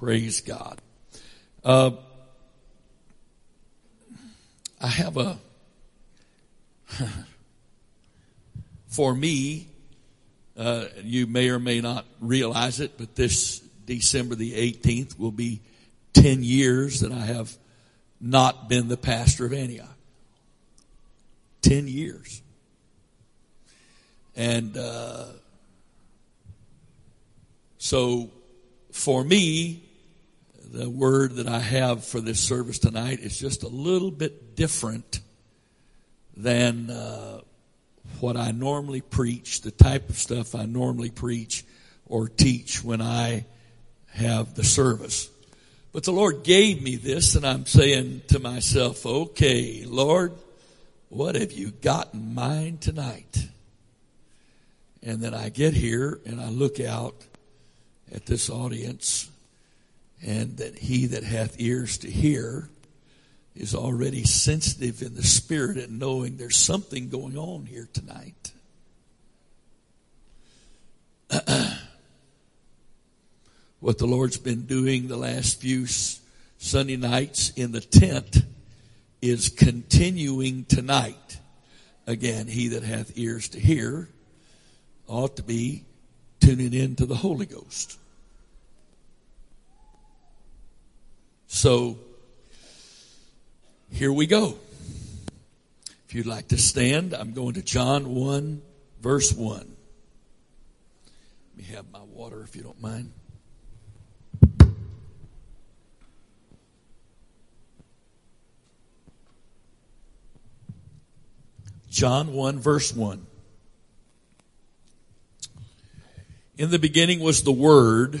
Praise God. Uh, I have a, for me, uh, you may or may not realize it, but this December the 18th will be 10 years that I have not been the pastor of Antioch. 10 years. And, uh, so for me, the word that I have for this service tonight is just a little bit different than uh, what I normally preach, the type of stuff I normally preach or teach when I have the service. But the Lord gave me this and I'm saying to myself, okay, Lord, what have you got in mind tonight? And then I get here and I look out at this audience and that he that hath ears to hear is already sensitive in the spirit and knowing there's something going on here tonight. what the Lord's been doing the last few Sunday nights in the tent is continuing tonight. Again, he that hath ears to hear ought to be tuning in to the Holy Ghost. So, here we go. If you'd like to stand, I'm going to John 1, verse 1. Let me have my water if you don't mind. John 1, verse 1. In the beginning was the Word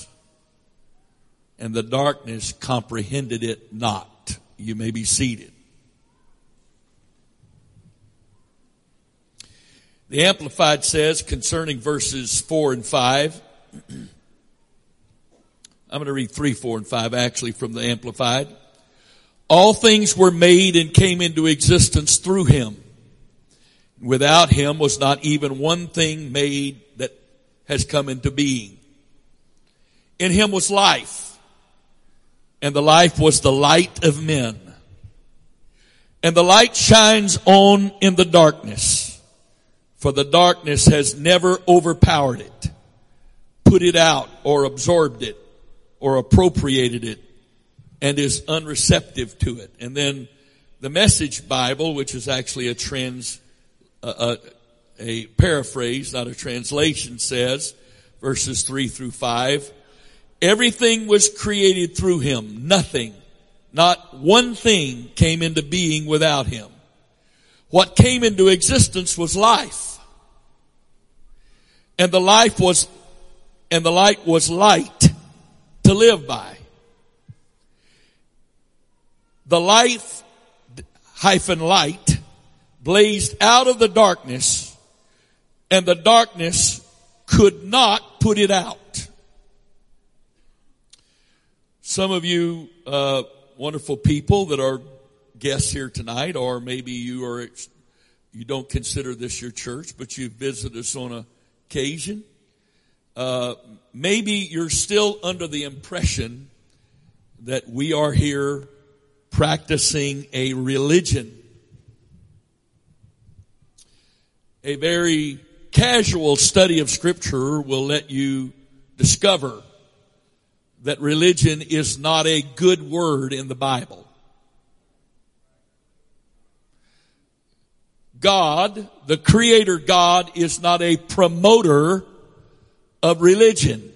and the darkness comprehended it not. You may be seated. The Amplified says concerning verses 4 and 5, I'm going to read 3, 4, and 5 actually from the Amplified. All things were made and came into existence through him. Without him was not even one thing made that has come into being. In him was life and the life was the light of men. And the light shines on in the darkness, for the darkness has never overpowered it, put it out or absorbed it or appropriated it and is unreceptive to it. And then the message Bible, which is actually a trans, uh, a, a paraphrase, not a translation says, verses three through five, Everything was created through him. Nothing, not one thing came into being without him. What came into existence was life. And the life was, and the light was light to live by. The life hyphen light blazed out of the darkness and the darkness could not put it out. Some of you, uh, wonderful people that are guests here tonight, or maybe you are, you don't consider this your church, but you visit us on occasion. Uh, maybe you're still under the impression that we are here practicing a religion. A very casual study of scripture will let you discover that religion is not a good word in the Bible. God, the creator God, is not a promoter of religion.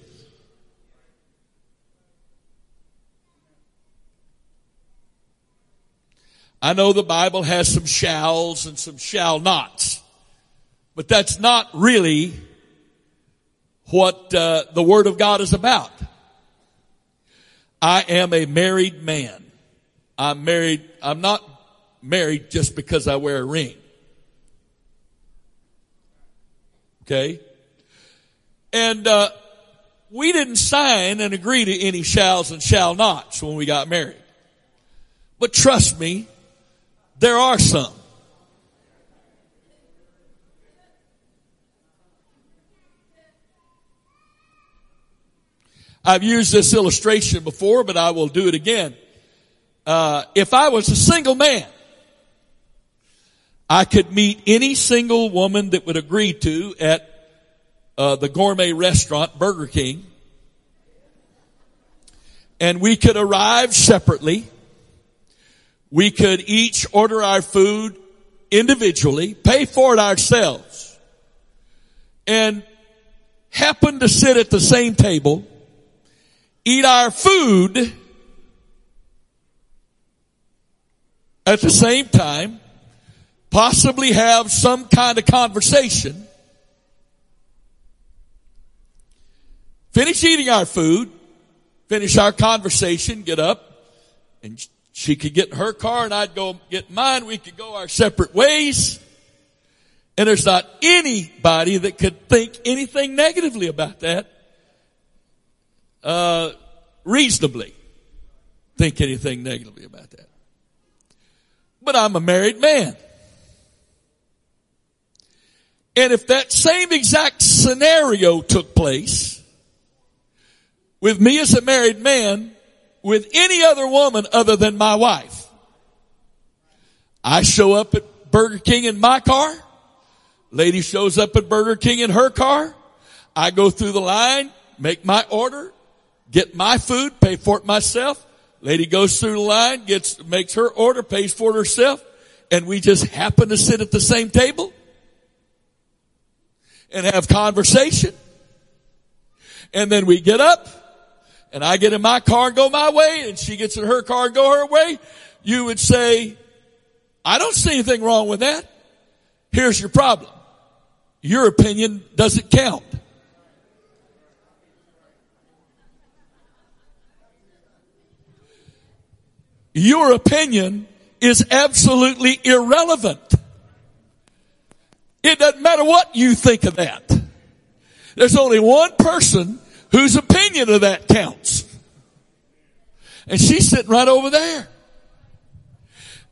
I know the Bible has some shalls and some shall nots, but that's not really what uh, the Word of God is about. I am a married man. I'm married, I'm not married just because I wear a ring. Okay? And, uh, we didn't sign and agree to any shalls and shall nots when we got married. But trust me, there are some. I've used this illustration before, but I will do it again. Uh, if I was a single man, I could meet any single woman that would agree to at uh, the gourmet restaurant Burger King, and we could arrive separately. We could each order our food individually, pay for it ourselves, and happen to sit at the same table eat our food at the same time, possibly have some kind of conversation, finish eating our food, finish our conversation, get up, and she could get in her car and I'd go get mine. We could go our separate ways. And there's not anybody that could think anything negatively about that uh, reasonably think anything negatively about that. But I'm a married man. And if that same exact scenario took place with me as a married man with any other woman other than my wife, I show up at Burger King in my car. Lady shows up at Burger King in her car. I go through the line, make my order, get my food, pay for it myself. Lady goes through the line, gets, makes her order, pays for it herself, and we just happen to sit at the same table and have conversation. And then we get up and I get in my car and go my way and she gets in her car and go her way. You would say, I don't see anything wrong with that. Here's your problem. Your opinion doesn't count. Your opinion is absolutely irrelevant. It doesn't matter what you think of that. There's only one person whose opinion of that counts. And she's sitting right over there.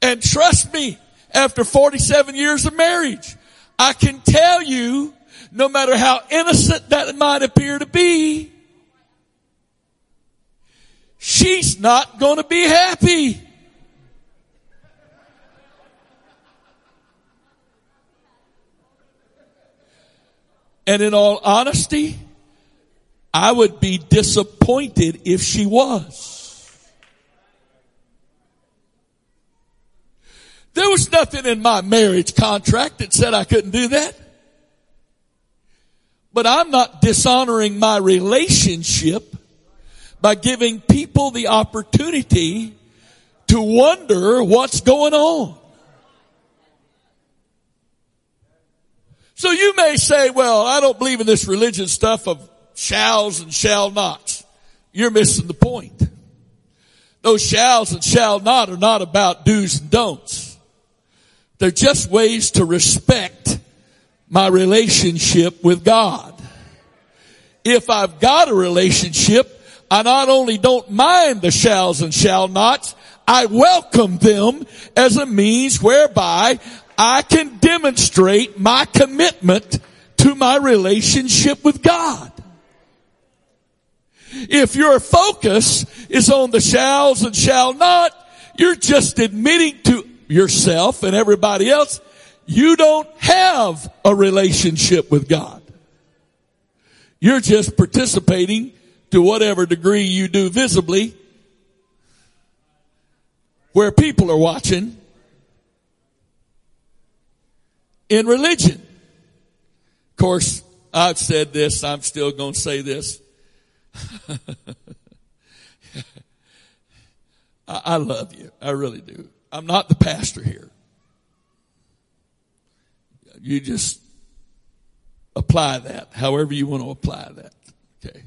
And trust me, after 47 years of marriage, I can tell you, no matter how innocent that might appear to be, she's not going to be happy. And in all honesty, I would be disappointed if she was. There was nothing in my marriage contract that said I couldn't do that. But I'm not dishonoring my relationship by giving people the opportunity to wonder what's going on. So you may say, well, I don't believe in this religion stuff of shalls and shall nots. You're missing the point. Those shalls and shall not are not about do's and don'ts. They're just ways to respect my relationship with God. If I've got a relationship, I not only don't mind the shalls and shall nots, I welcome them as a means whereby I can demonstrate my commitment to my relationship with God. If your focus is on the shalls and shall not, you're just admitting to yourself and everybody else, you don't have a relationship with God. You're just participating to whatever degree you do visibly where people are watching in religion. Of course, I've said this, I'm still going to say this. I, I love you. I really do. I'm not the pastor here. You just apply that however you want to apply that. Okay.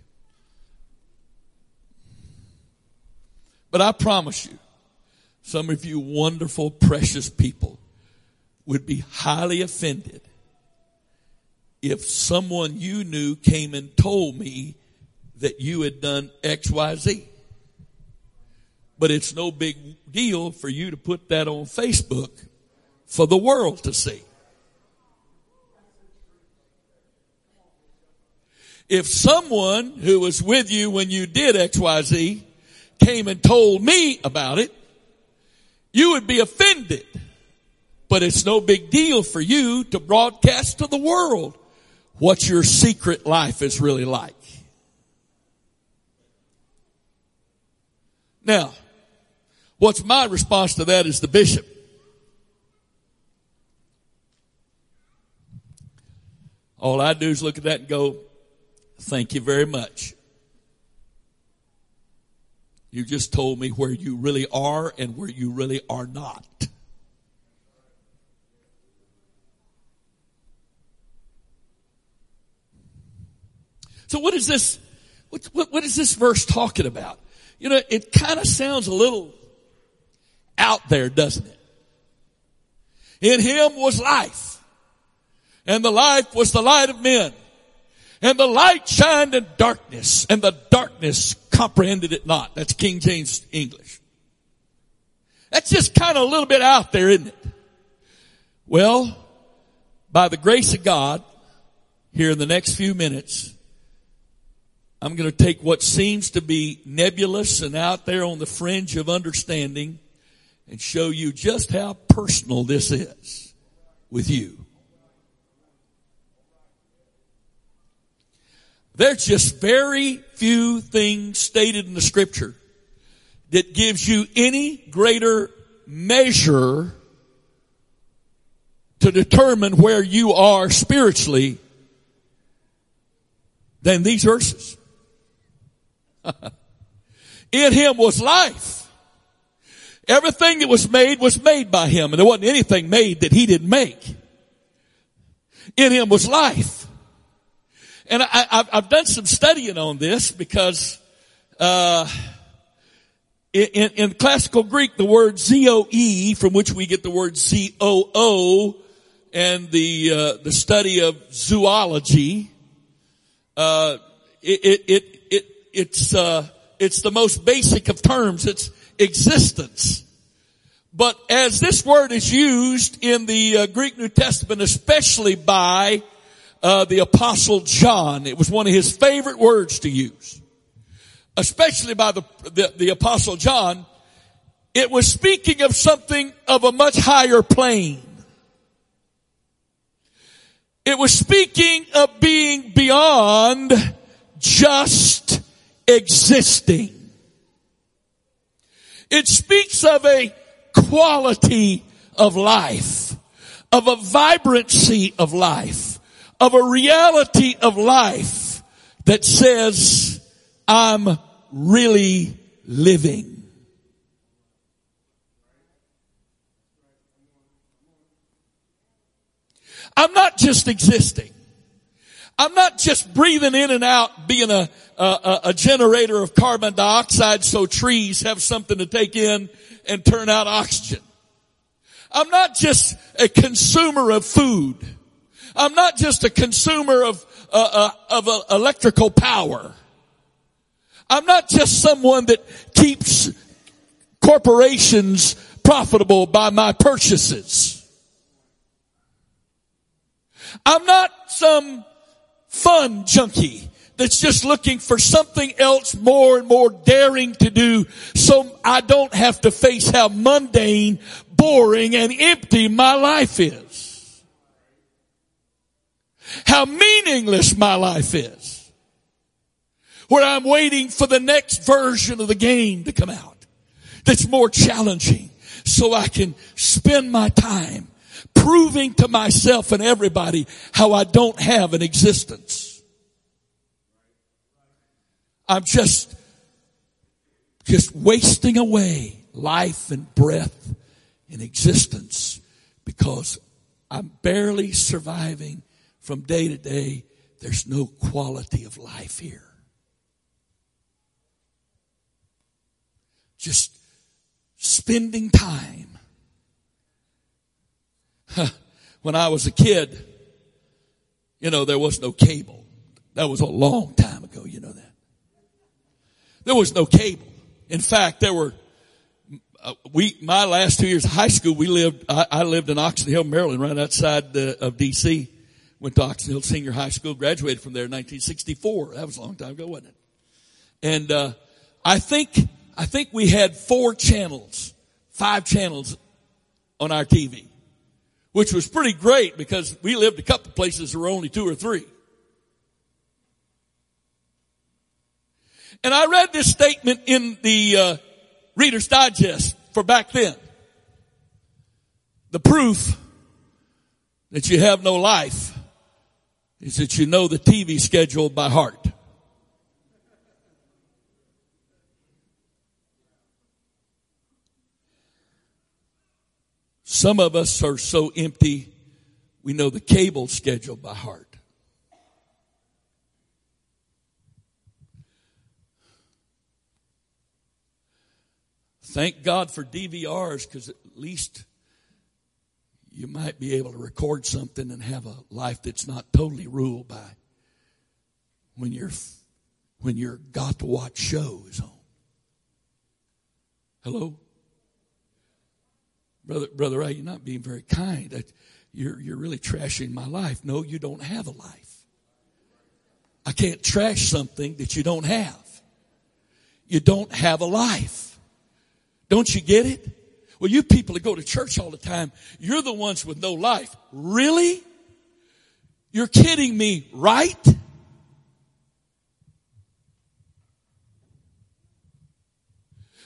But I promise you, some of you wonderful, precious people would be highly offended if someone you knew came and told me that you had done X, Y, Z. But it's no big deal for you to put that on Facebook for the world to see. If someone who was with you when you did XYZ came and told me about it, you would be offended. But it's no big deal for you to broadcast to the world what your secret life is really like. Now, what's my response to that is the bishop. All I do is look at that and go, thank you very much. You just told me where you really are and where you really are not. So what is this? What, what, what is this verse talking about? You know, it kind of sounds a little out there, doesn't it? In him was life, and the life was the light of men. And the light shined in darkness, and the darkness comprehended it not. That's King James English. That's just kind of a little bit out there, isn't it? Well, by the grace of God, here in the next few minutes, I'm going to take what seems to be nebulous and out there on the fringe of understanding and show you just how personal this is with you. There's just very few things stated in the scripture that gives you any greater measure to determine where you are spiritually than these verses. In him was life. Everything that was made was made by him and there wasn't anything made that he didn't make. In him was life. And I, have done some studying on this because, uh, in, in, classical Greek, the word zoe, from which we get the word zoo, and the uh, the study of zoology, uh, it, it, it, it it's uh, it's the most basic of terms. It's existence. But as this word is used in the uh, Greek New Testament, especially by uh, the apostle John. It was one of his favorite words to use, especially by the, the, the apostle John. It was speaking of something of a much higher plane. It was speaking of being beyond just existing. It speaks of a quality of life, of a vibrancy of life of a reality of life that says, I'm really living. I'm not just existing. I'm not just breathing in and out, being a, a, a, generator of carbon dioxide so trees have something to take in and turn out oxygen. I'm not just a consumer of food. I'm not just a consumer of, uh, uh, of uh, electrical power. I'm not just someone that keeps corporations profitable by my purchases. I'm not some fun junkie that's just looking for something else more and more daring to do so I don't have to face how mundane, boring, and empty my life is how meaningless my life is. Where I'm waiting for the next version of the game to come out that's more challenging so I can spend my time proving to myself and everybody how I don't have an existence. I'm just, just wasting away life and breath and existence because I'm barely surviving from day to day, there's no quality of life here. just spending time. when I was a kid, you know, there was no cable. That was a long time ago, you know that. There was no cable. In fact, there were, uh, we, my last two years of high school, we lived, I, I lived in Oxon Hill, Maryland, right outside the, of DC. Went to Hill Senior High School, graduated from there in 1964. That was a long time ago, wasn't it? And, uh, I think, I think we had four channels, five channels on our TV, which was pretty great because we lived a couple places that were only two or three. And I read this statement in the uh, Reader's Digest for back then. The proof that you have no life is that you know the TV schedule by heart. Some of us are so empty, we know the cable schedule by heart. Thank God for DVRs because at least you might be able to record something and have a life that's not totally ruled by when you're when you're got to watch shows on. Hello? Brother, brother Ray, you're not being very kind. You're, you're really trashing my life. No, you don't have a life. I can't trash something that you don't have. You don't have a life. Don't you get it? Well, you people that go to church all the time, you're the ones with no life. Really? You're kidding me, right?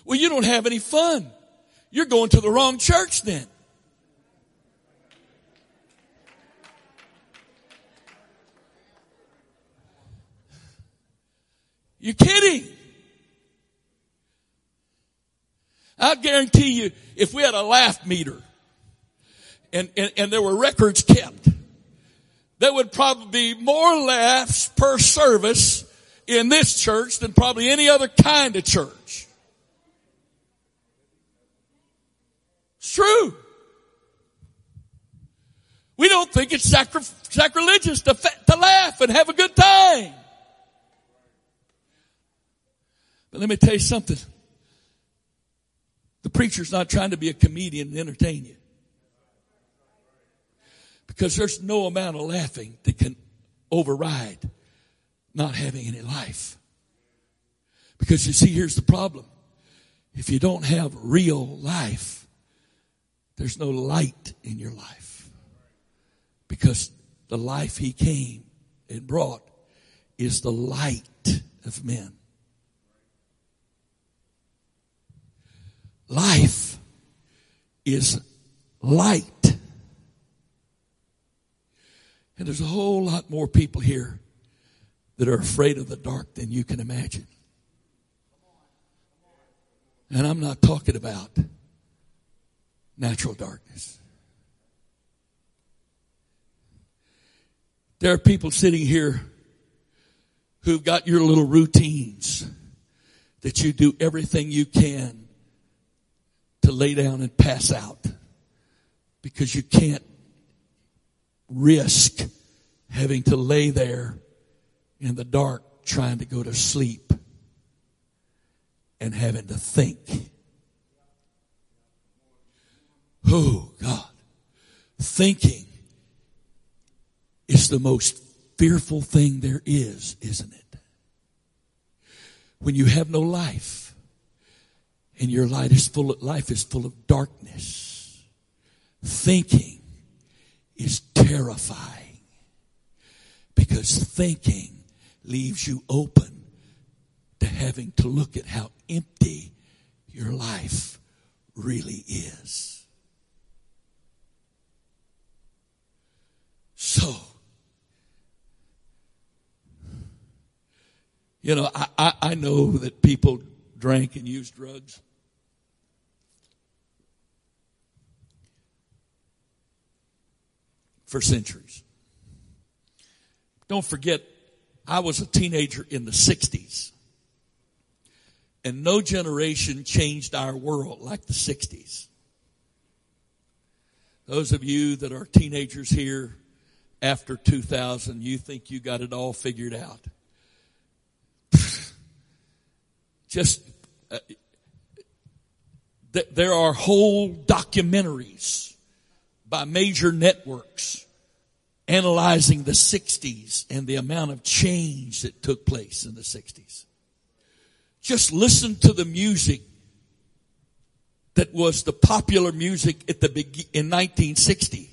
Well, you don't have any fun. You're going to the wrong church then. You're kidding? I guarantee you, if we had a laugh meter and, and, and there were records kept, there would probably be more laughs per service in this church than probably any other kind of church. It's true. We don't think it's sacri- sacrilegious to, to laugh and have a good time. But let me tell you something. The preacher's not trying to be a comedian and entertain you. Because there's no amount of laughing that can override not having any life. Because you see, here's the problem. If you don't have real life, there's no light in your life. Because the life he came and brought is the light of men. Life is light. And there's a whole lot more people here that are afraid of the dark than you can imagine. And I'm not talking about natural darkness. There are people sitting here who've got your little routines that you do everything you can to lay down and pass out because you can't risk having to lay there in the dark trying to go to sleep and having to think. Oh God. Thinking is the most fearful thing there is, isn't it? When you have no life and your light is full of, life is full of darkness. Thinking is terrifying because thinking leaves you open to having to look at how empty your life really is. So, you know, I, I, I know that people drank and used drugs. For centuries. Don't forget, I was a teenager in the 60s. And no generation changed our world like the 60s. Those of you that are teenagers here after 2000, you think you got it all figured out. Just, uh, th- there are whole documentaries by major networks analyzing the 60s and the amount of change that took place in the 60s. Just listen to the music that was the popular music at the in 1960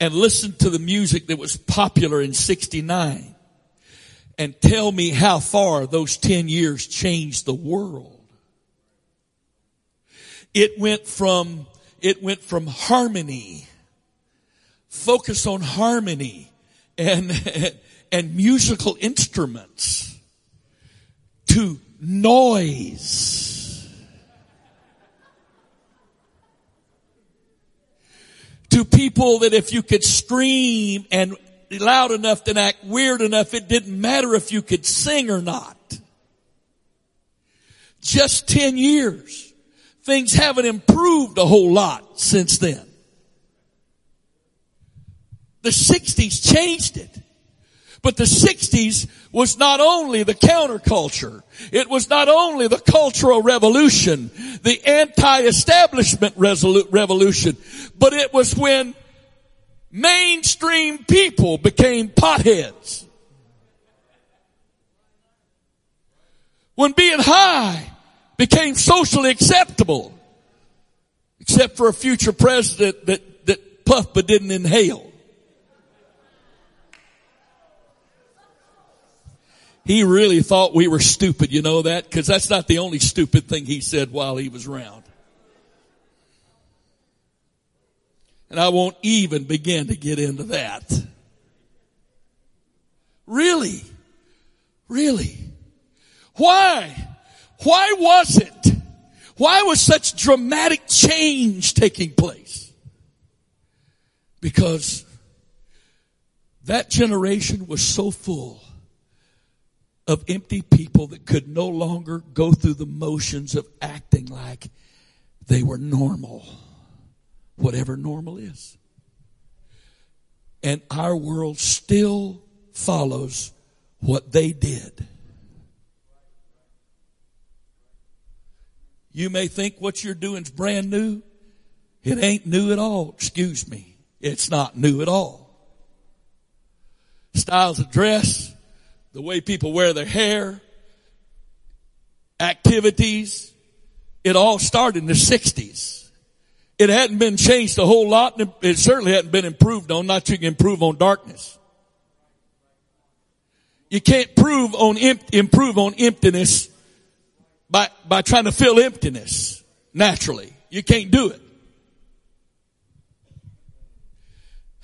and listen to the music that was popular in 69 and tell me how far those 10 years changed the world. It went from, it went from harmony, focus on harmony and, and musical instruments to noise. To people that if you could scream and loud enough and act weird enough, it didn't matter if you could sing or not. Just 10 years. Things haven't improved a whole lot since then. The 60s changed it. But the 60s was not only the counterculture, it was not only the cultural revolution, the anti-establishment revolution, but it was when mainstream people became potheads. When being high became socially acceptable, except for a future president that, that puffed but didn't inhale. He really thought we were stupid, you know that? Cause that's not the only stupid thing he said while he was around. And I won't even begin to get into that. Really? Really? Why? Why was it? Why was such dramatic change taking place? Because that generation was so full of empty people that could no longer go through the motions of acting like they were normal, whatever normal is. And our world still follows what they did. You may think what you're doing is brand new. It ain't new at all. Excuse me. It's not new at all. Styles of dress, the way people wear their hair, activities, it all started in the 60s. It hadn't been changed a whole lot and it certainly hadn't been improved on, not you can improve on darkness. You can't prove on improve on emptiness by, by trying to fill emptiness naturally. You can't do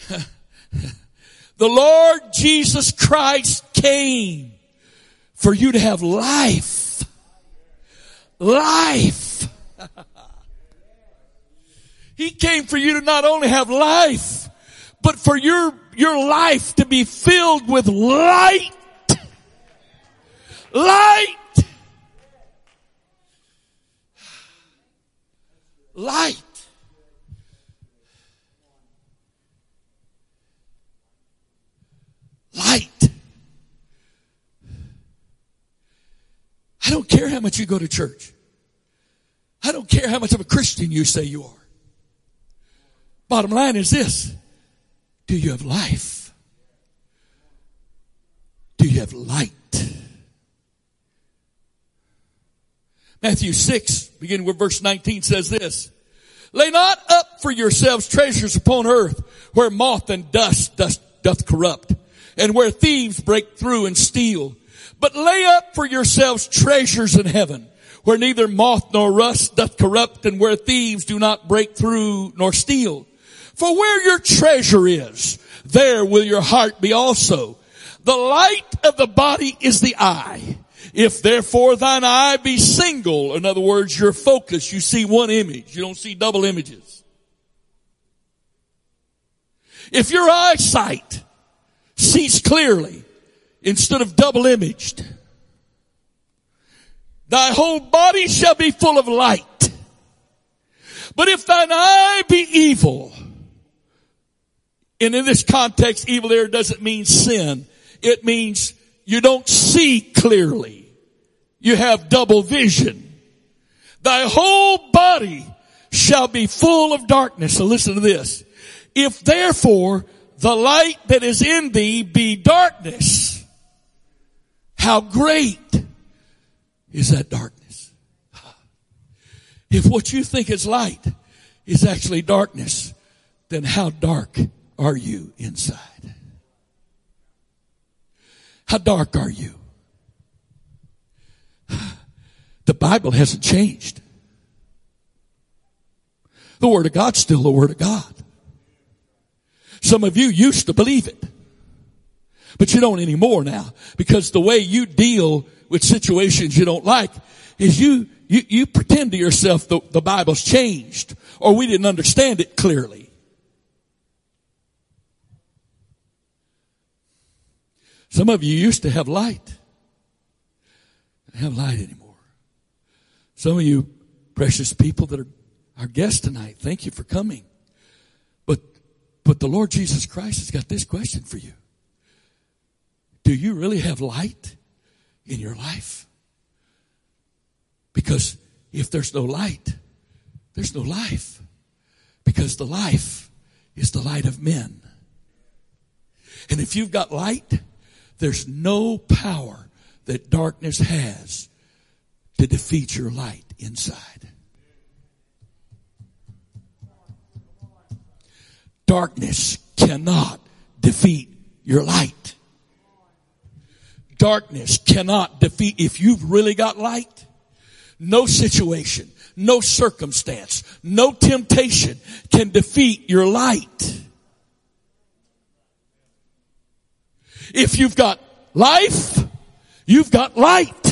it. The Lord Jesus Christ came for you to have life. Life. he came for you to not only have life, but for your, your life to be filled with light. Light. Light. light. I don't care how much you go to church. I don't care how much of a Christian you say you are. Bottom line is this. Do you have life? Do you have light? Matthew 6, beginning with verse 19 says this. Lay not up for yourselves treasures upon earth where moth and dust doth corrupt and where thieves break through and steal. But lay up for yourselves treasures in heaven, where neither moth nor rust doth corrupt and where thieves do not break through nor steal. For where your treasure is, there will your heart be also. The light of the body is the eye. If therefore thine eye be single, in other words, your focus, you see one image, you don't see double images. If your eyesight sees clearly instead of double imaged, thy whole body shall be full of light. But if thine eye be evil, and in this context, evil there doesn't mean sin. It means you don't see clearly. You have double vision. Thy whole body shall be full of darkness. So listen to this. If therefore the light that is in thee be darkness, how great is that darkness? If what you think is light is actually darkness, then how dark are you inside? How dark are you? The Bible hasn't changed. The Word of God's still the Word of God. Some of you used to believe it, but you don't anymore now because the way you deal with situations you don't like is you, you, you pretend to yourself the, the Bible's changed or we didn't understand it clearly. Some of you used to have light. Have light anymore. Some of you precious people that are our guests tonight, thank you for coming. But, but the Lord Jesus Christ has got this question for you. Do you really have light in your life? Because if there's no light, there's no life. Because the life is the light of men. And if you've got light, there's no power that darkness has to defeat your light inside. Darkness cannot defeat your light. Darkness cannot defeat, if you've really got light, no situation, no circumstance, no temptation can defeat your light. If you've got life, you've got light.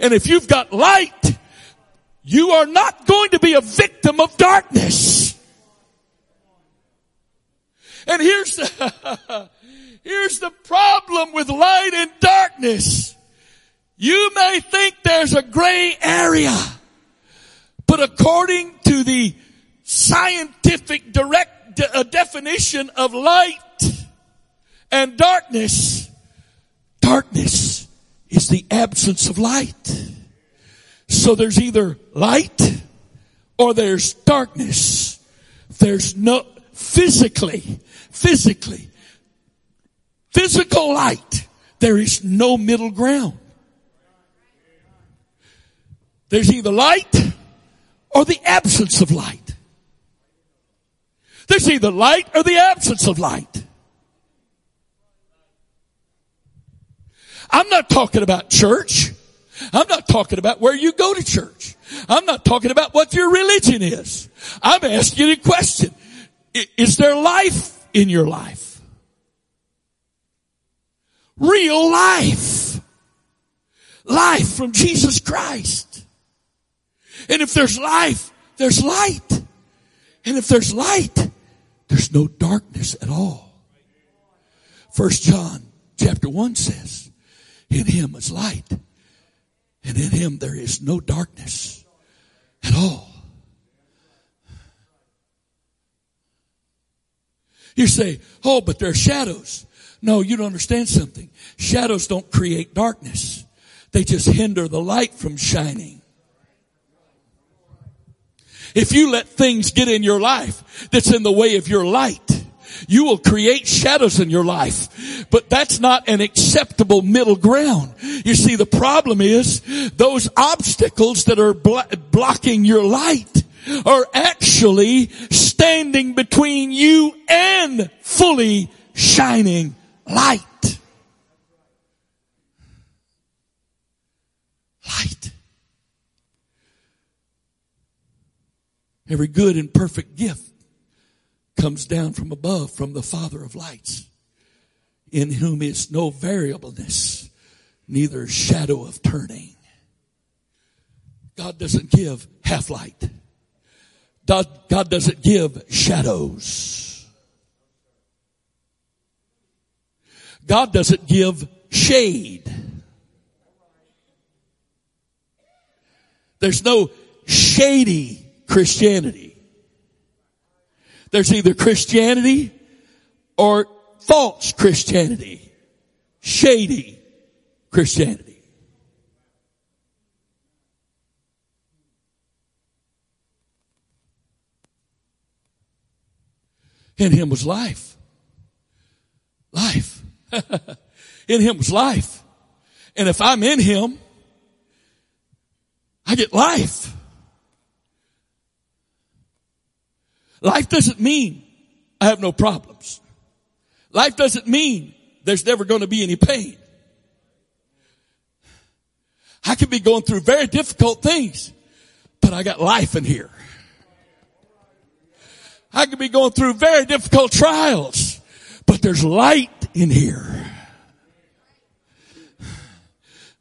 And if you've got light, you are not going to be a victim of darkness. And here's the, here's the problem with light and darkness. You may think there's a gray area, but according to the scientific direct de- uh, definition of light and darkness, darkness is the absence of light. So there's either light or there's darkness. There's no, physically, physically, physical light. There is no middle ground. There's either light or the absence of light. There's either light or the absence of light. I'm not talking about church. I'm not talking about where you go to church. I'm not talking about what your religion is. I'm asking a question. Is there life in your life? Real life. Life from Jesus Christ. And if there's life, there's light. And if there's light, there's no darkness at all. First John chapter 1 says, in him is light. And in him there is no darkness at all. You say, oh, but there are shadows. No, you don't understand something. Shadows don't create darkness. They just hinder the light from shining. If you let things get in your life that's in the way of your light, you will create shadows in your life. But that's not an acceptable middle ground. You see, the problem is those obstacles that are blo- blocking your light are actually standing between you and fully shining light. Light. Every good and perfect gift comes down from above from the Father of lights, in whom is no variableness, neither shadow of turning. God doesn't give half light. God, God doesn't give shadows. God doesn't give shade. There's no shady Christianity. There's either Christianity or false Christianity. Shady Christianity. In him was life. Life. in him was life. And if I'm in him, I get life. Life doesn't mean I have no problems. Life doesn't mean there's never going to be any pain. I could be going through very difficult things, but I got life in here. I could be going through very difficult trials, but there's light in here.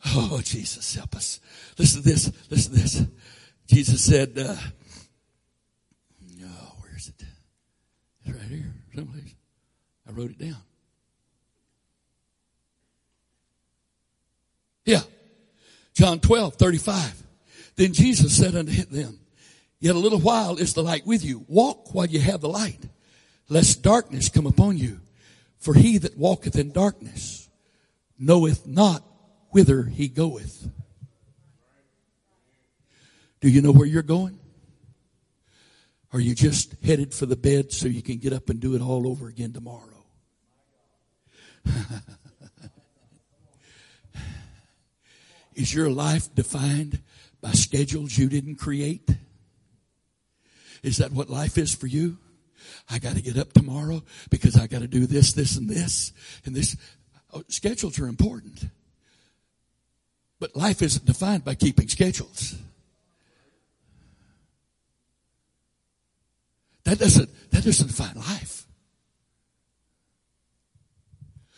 Oh, Jesus, help us. Listen to this. Listen to this. Jesus said, uh, oh, where is it? It's right here, someplace. I wrote it down. Yeah. John 12, 35. Then Jesus said unto them, Yet a little while is the light with you. Walk while you have the light, lest darkness come upon you. For he that walketh in darkness knoweth not whither he goeth. Do you know where you're going? Are you just headed for the bed so you can get up and do it all over again tomorrow? Is your life defined by schedules you didn't create? Is that what life is for you? I got to get up tomorrow because I got to do this, this, and this. And this. Oh, schedules are important. But life isn't defined by keeping schedules. That doesn't, that doesn't define life.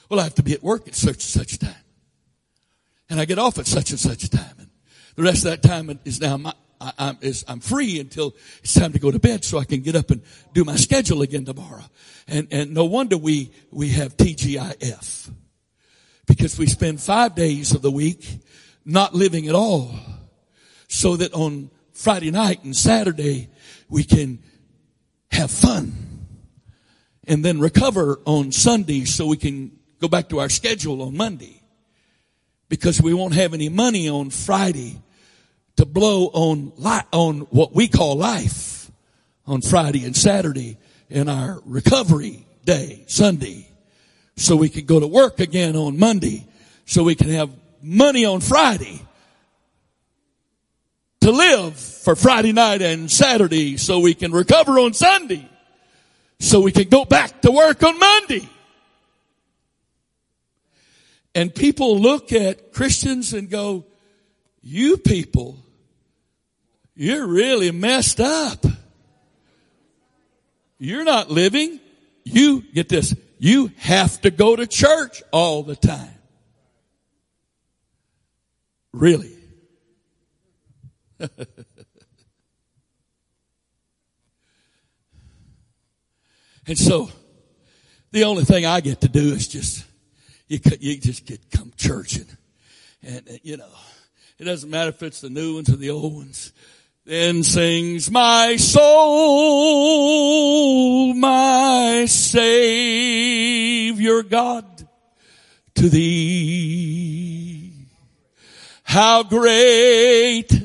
Well, I have to be at work at such and such time. And I get off at such and such time. And the rest of that time is now my, I, am free until it's time to go to bed so I can get up and do my schedule again tomorrow. And, and no wonder we, we have TGIF. Because we spend five days of the week not living at all. So that on Friday night and Saturday, we can have fun and then recover on Sunday so we can go back to our schedule on Monday. Because we won't have any money on Friday to blow on li- on what we call life on Friday and Saturday in our recovery day, Sunday. So we can go to work again on Monday. So we can have money on Friday to live for Friday night and Saturday so we can recover on Sunday so we can go back to work on Monday. And people look at Christians and go, you people, you're really messed up. You're not living. You, get this, you have to go to church all the time. Really? and so, the only thing I get to do is just, you, you just get come church and, and, you know, it doesn't matter if it's the new ones or the old ones. Then sings my soul, my Savior God to thee. How great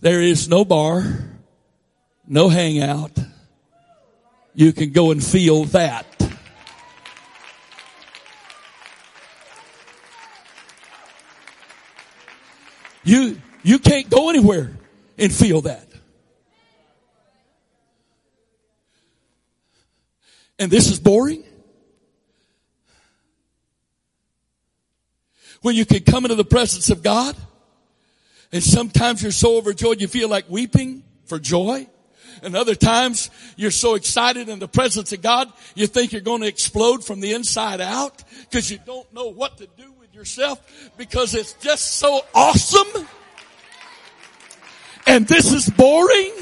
There is no bar, no hangout. You can go and feel that. You, you can't go anywhere and feel that. And this is boring? when you can come into the presence of God And sometimes you're so overjoyed you feel like weeping for joy. And other times you're so excited in the presence of God, you think you're going to explode from the inside out because you don't know what to do with yourself because it's just so awesome. And this is boring.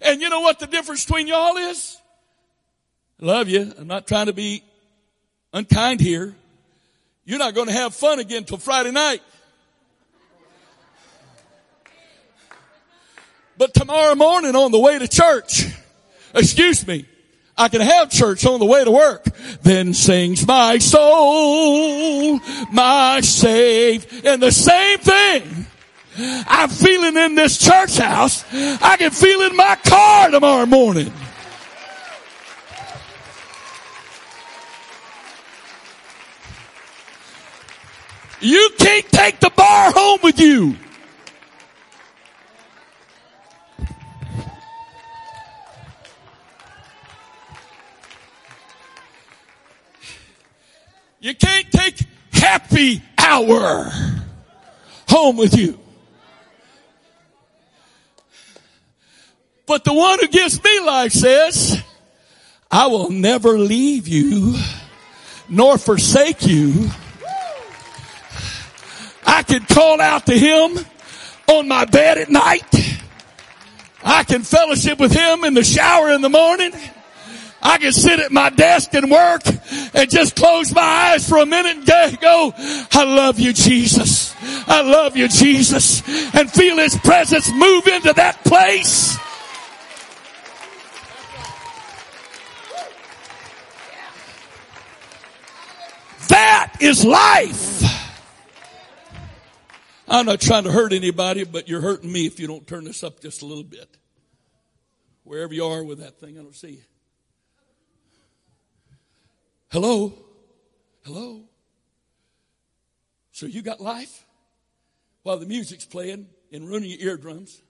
And you know what the difference between y'all is? Love you. I'm not trying to be unkind here. You're not going to have fun again till Friday night. But tomorrow morning on the way to church, excuse me, I can have church on the way to work. Then sings my soul, my save. And the same thing I'm feeling in this church house, I can feel in my car tomorrow morning. You can't take the bar home with you. You can't take happy hour home with you. But the one who gives me life says, I will never leave you nor forsake you. I can call out to him on my bed at night. I can fellowship with him in the shower in the morning. I can sit at my desk and work and just close my eyes for a minute and go, I love you, Jesus. I love you, Jesus. And feel his presence move into that place. That is life. I'm not trying to hurt anybody, but you're hurting me if you don't turn this up just a little bit. Wherever you are with that thing, I don't see you. Hello? Hello? So you got life while the music's playing and ruining your eardrums.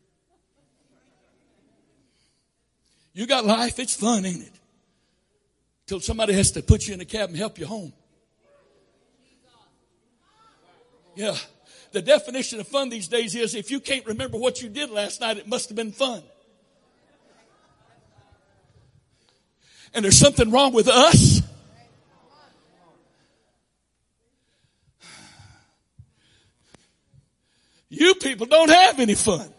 You got life, it's fun, ain't it? Till somebody has to put you in a cab and help you home. Yeah. The definition of fun these days is if you can't remember what you did last night, it must have been fun. And there's something wrong with us You people don't have any fun.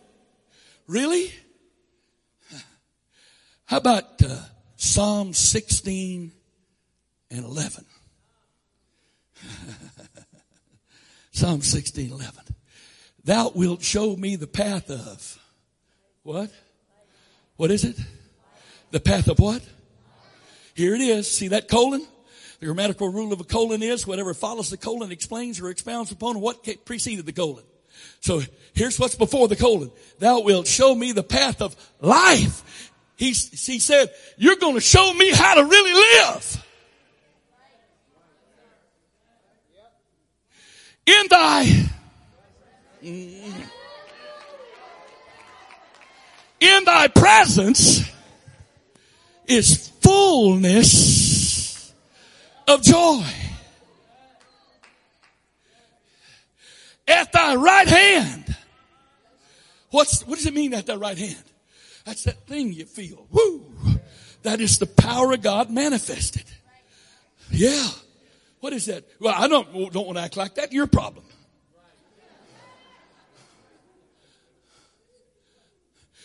Really? How about uh, Psalm 16 and 11? Psalm 16, 11. Thou wilt show me the path of what? What is it? The path of what? Here it is. See that colon? The grammatical rule of a colon is whatever follows the colon explains or expounds upon what preceded the colon. So here's what's before the colon. Thou wilt show me the path of life. He, he said, you're going to show me how to really live. In thy, in thy presence is fullness of joy. at thy right hand. What's, what does it mean at thy right hand? That's that thing you feel. Woo! That is the power of God manifested. Yeah. What is that? Well, I don't, don't want to act like that. Your problem.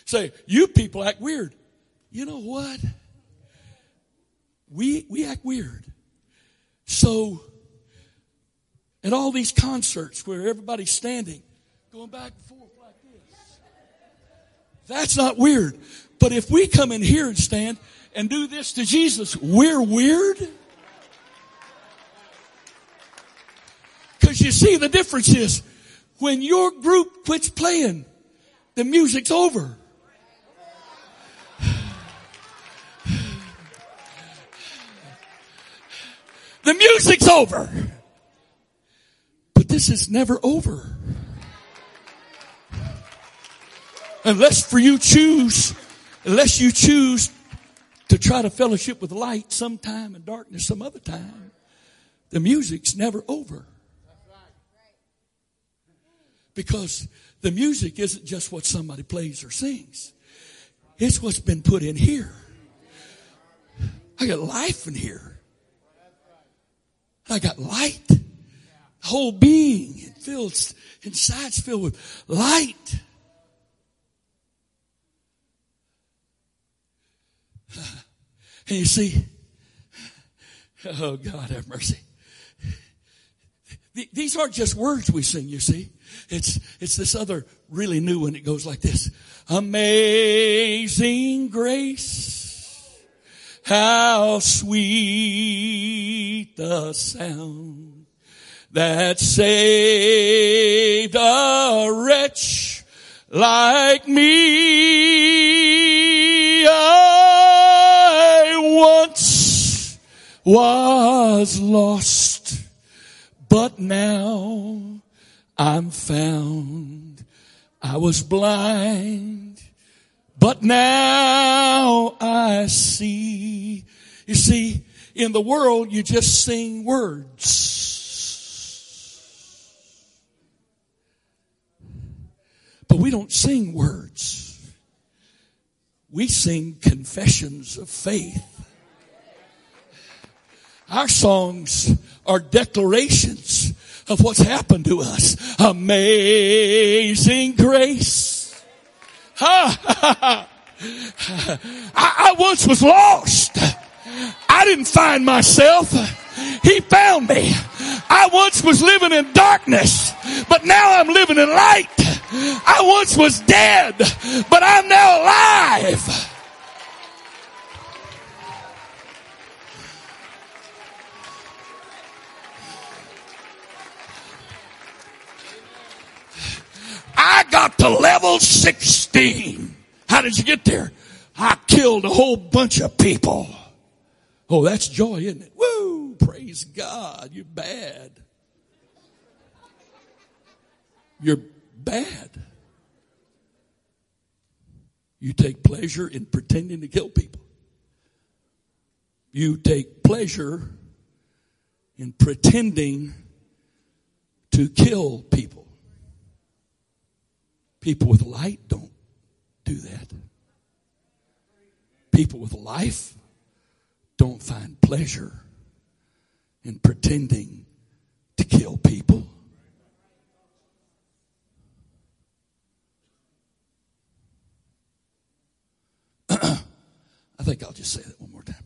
Say, you people act weird. You know what? We, we act weird. So at all these concerts where everybody's standing, going back and forth like this. That's not weird. But if we come in here and stand and do this to Jesus, we're weird. You see, the difference is when your group quits playing, the music's over. The music's over. But this is never over. Unless for you choose, unless you choose to try to fellowship with light sometime and darkness some other time. the music's never over. Because the music isn't just what somebody plays or sings. It's what's been put in here. I got life in here. I got light. The whole being it fills inside's filled with light. And you see, oh God have mercy. These aren't just words we sing, you see. It's, it's this other really new one. It goes like this. Amazing grace. How sweet the sound that saved a wretch like me. I once was lost, but now I'm found. I was blind, but now I see. You see, in the world, you just sing words. But we don't sing words. We sing confessions of faith. Our songs are declarations of what's happened to us. Amazing grace. Ha, ha, ha. I, I once was lost. I didn't find myself. He found me. I once was living in darkness, but now I'm living in light. I once was dead, but I'm now alive. I got to level 16. How did you get there? I killed a whole bunch of people. Oh, that's joy, isn't it? Woo! Praise God. You're bad. You're bad. You take pleasure in pretending to kill people. You take pleasure in pretending to kill people. People with light don't do that. People with life don't find pleasure in pretending to kill people. I think I'll just say that one more time.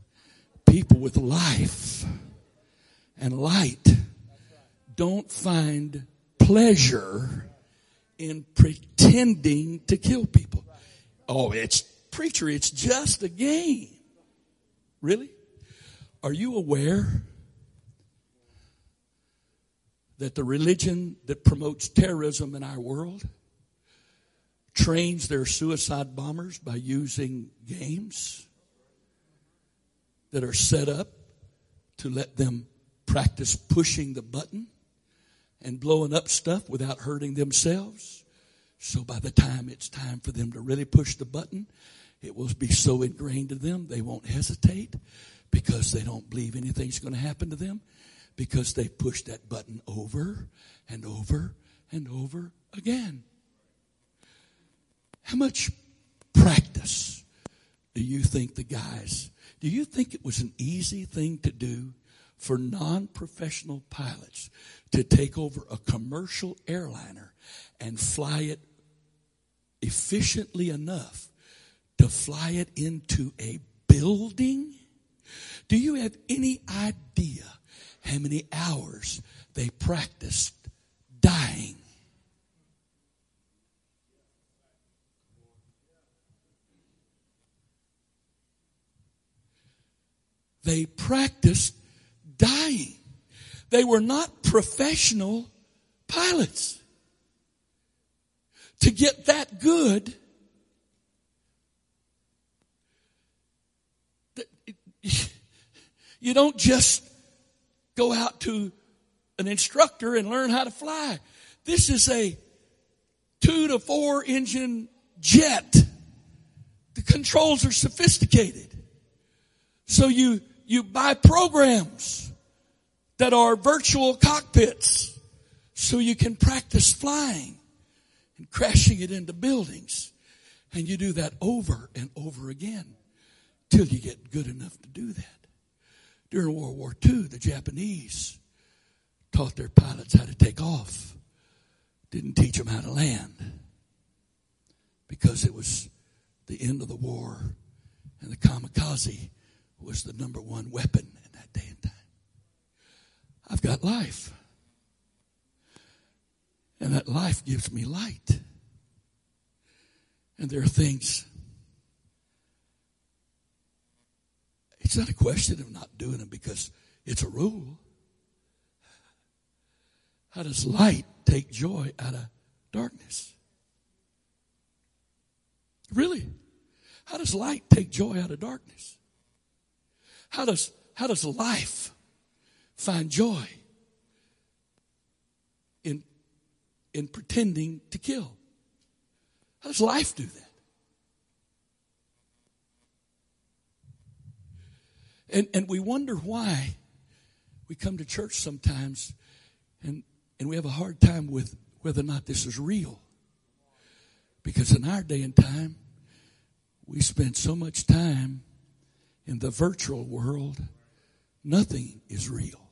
People with life and light don't find pleasure in pretending to kill people. Oh, it's preacher, it's just a game. Really? Are you aware that the religion that promotes terrorism in our world trains their suicide bombers by using games that are set up to let them practice pushing the button and blowing up stuff without hurting themselves. So by the time it's time for them to really push the button, it will be so ingrained to them they won't hesitate because they don't believe anything's going to happen to them because they pushed that button over and over and over again. How much practice do you think the guys, do you think it was an easy thing to do for non-professional pilots to take over a commercial airliner and fly it efficiently enough to fly it into a building? Do you have any idea how many hours they practiced dying? They practiced dying. They were not professional pilots. To get that good, you don't just go out to an instructor and learn how to fly. This is a two to four engine jet. The controls are sophisticated. So you, you buy programs that are virtual cockpits so you can practice flying and crashing it into buildings. And you do that over and over again till you get good enough to do that. During World War II, the Japanese taught their pilots how to take off, didn't teach them how to land because it was the end of the war and the kamikaze was the number one weapon in that day and time. I've got life. And that life gives me light. And there are things, it's not a question of not doing them because it's a rule. How does light take joy out of darkness? Really? How does light take joy out of darkness? How does, how does life find joy in, in pretending to kill? How does life do that? And, and we wonder why we come to church sometimes and, and we have a hard time with whether or not this is real. Because in our day and time, we spend so much time in the virtual world, nothing is real.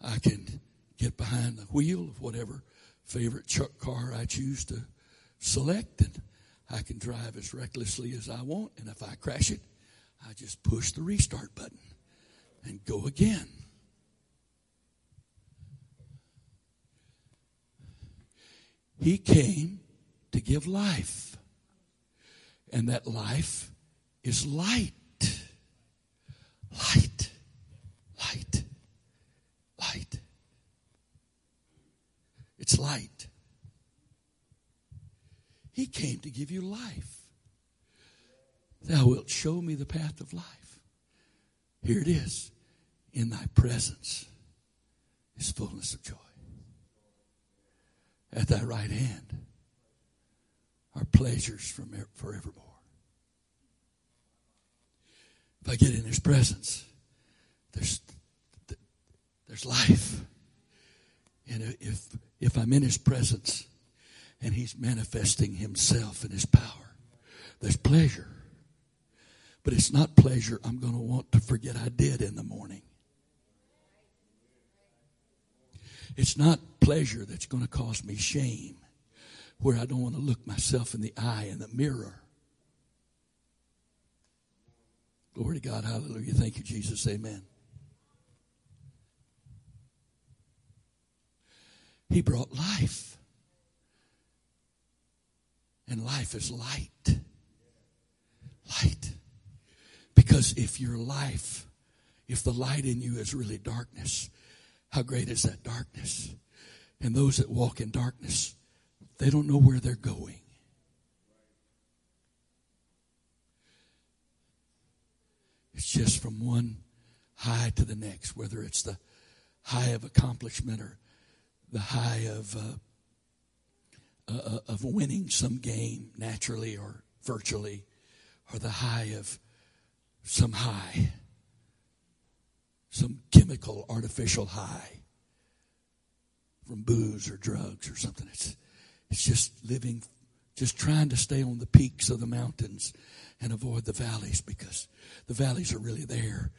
I can get behind the wheel of whatever favorite truck car I choose to select, and I can drive as recklessly as I want. And if I crash it, I just push the restart button and go again. He came to give life. And that life is light. Light. Light. Light. It's light. He came to give you life. Thou wilt show me the path of life. Here it is. In thy presence is fullness of joy at thy right hand are pleasures from forevermore. If I get in his presence, there's, there's life. And if, if I'm in his presence and he's manifesting himself and his power, there's pleasure. But it's not pleasure I'm going to want to forget I did in the morning. It's not pleasure that's going to cause me shame, where I don't want to look myself in the eye in the mirror. Glory to God. Hallelujah. Thank you, Jesus. Amen. He brought life. And life is light. Light. Because if your life, if the light in you is really darkness, how great is that darkness? And those that walk in darkness, they don't know where they're going. It's just from one high to the next, whether it's the high of accomplishment or the high of uh, uh, uh of winning some game naturally or virtually, or the high of some high some chemical artificial high from booze or drugs or something. It's, it's just living, just trying to stay on the peaks of the mountains and avoid the valleys because the valleys are really there.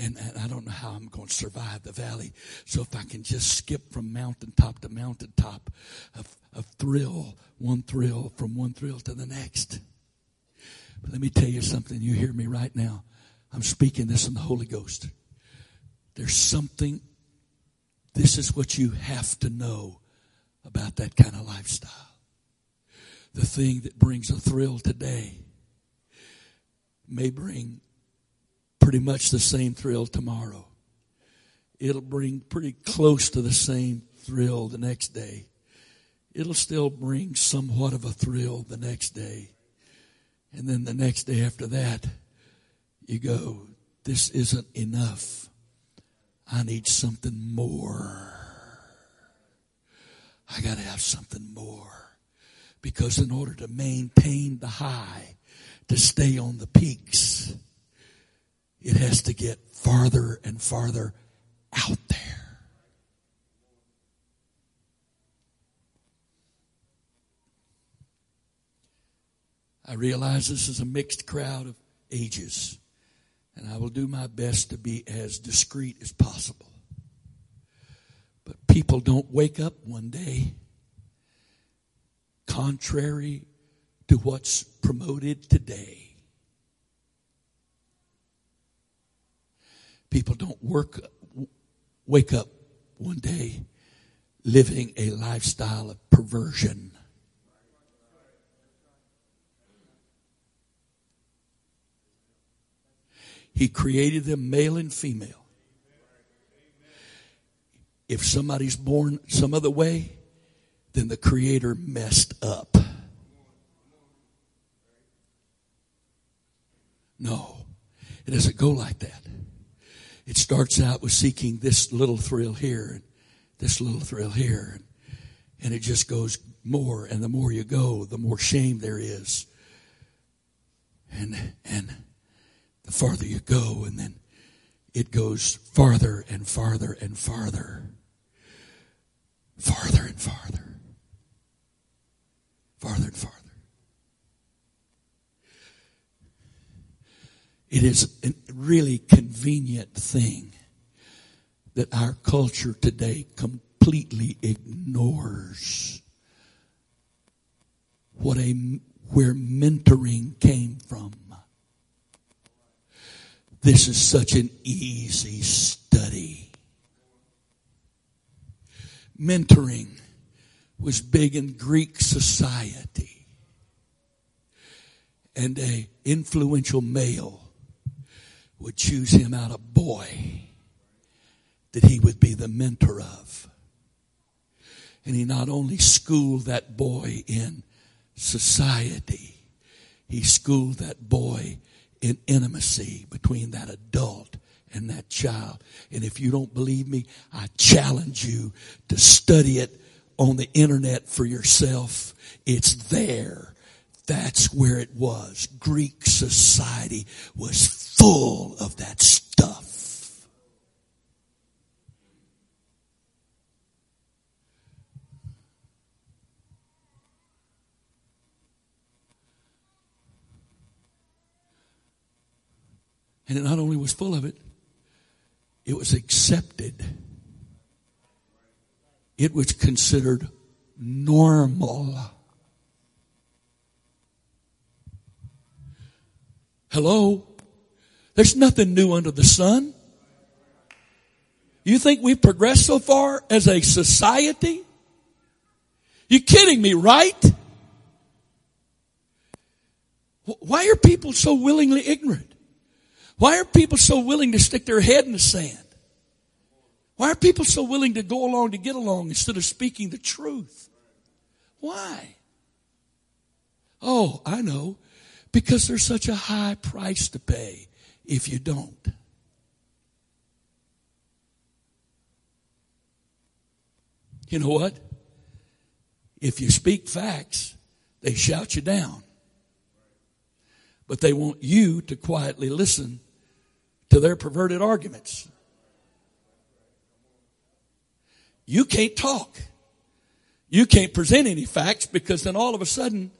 And, and, I don't know how I'm going to survive the valley. So if I can just skip from mountaintop to mountaintop, a, a thrill, one thrill from one thrill to the next. But let me tell you something. You hear me right now. I'm speaking this in the Holy Ghost. There's something, this is what you have to know about that kind of lifestyle. The thing that brings a thrill today may bring pretty much the same thrill tomorrow. It'll bring pretty close to the same thrill the next day. It'll still bring somewhat of a thrill the next day. And then the next day after that, you go, this isn't enough. I need something more. I got to have something more. Because in order to maintain the high, to stay on the peaks, it has to get farther and farther out there. I realize this is a mixed crowd of ages, and I will do my best to be as discreet as possible. People don't wake up one day contrary to what's promoted today. People don't work, wake up one day living a lifestyle of perversion. He created them male and female. If somebody's born some other way, then the Creator messed up. No, it doesn't go like that. It starts out with seeking this little thrill here and this little thrill here. And, and it just goes more. And the more you go, the more shame there is. And, and the farther you go, and then it goes farther and farther and farther. Farther and farther. Farther and farther. It is a really convenient thing that our culture today completely ignores what a where mentoring came from. This is such an easy study. Mentoring was big in Greek society. And a influential male would choose him out a boy that he would be the mentor of. And he not only schooled that boy in society, he schooled that boy in intimacy between that adult and that child. And if you don't believe me, I challenge you to study it on the internet for yourself. It's there. That's where it was. Greek society was full of that stuff. And it not only was full of it, it was accepted. It was considered normal. Hello? There's nothing new under the sun. You think we've progressed so far as a society? You kidding me, right? Why are people so willingly ignorant? Why are people so willing to stick their head in the sand? Why are people so willing to go along to get along instead of speaking the truth? Why? Oh, I know. Because there's such a high price to pay if you don't. You know what? If you speak facts, they shout you down. But they want you to quietly listen to their perverted arguments. You can't talk. You can't present any facts because then all of a sudden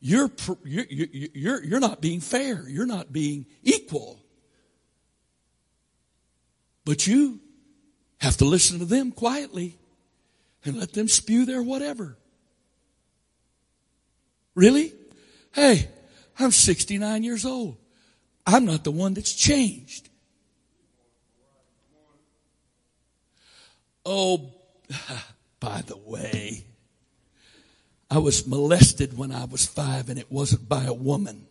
you're, you're, you're, you're not being fair. You're not being equal. But you have to listen to them quietly and let them spew their whatever. Really? Hey, I'm 69 years old. I'm not the one that's changed. Oh, by the way, I was molested when I was five and it wasn't by a woman.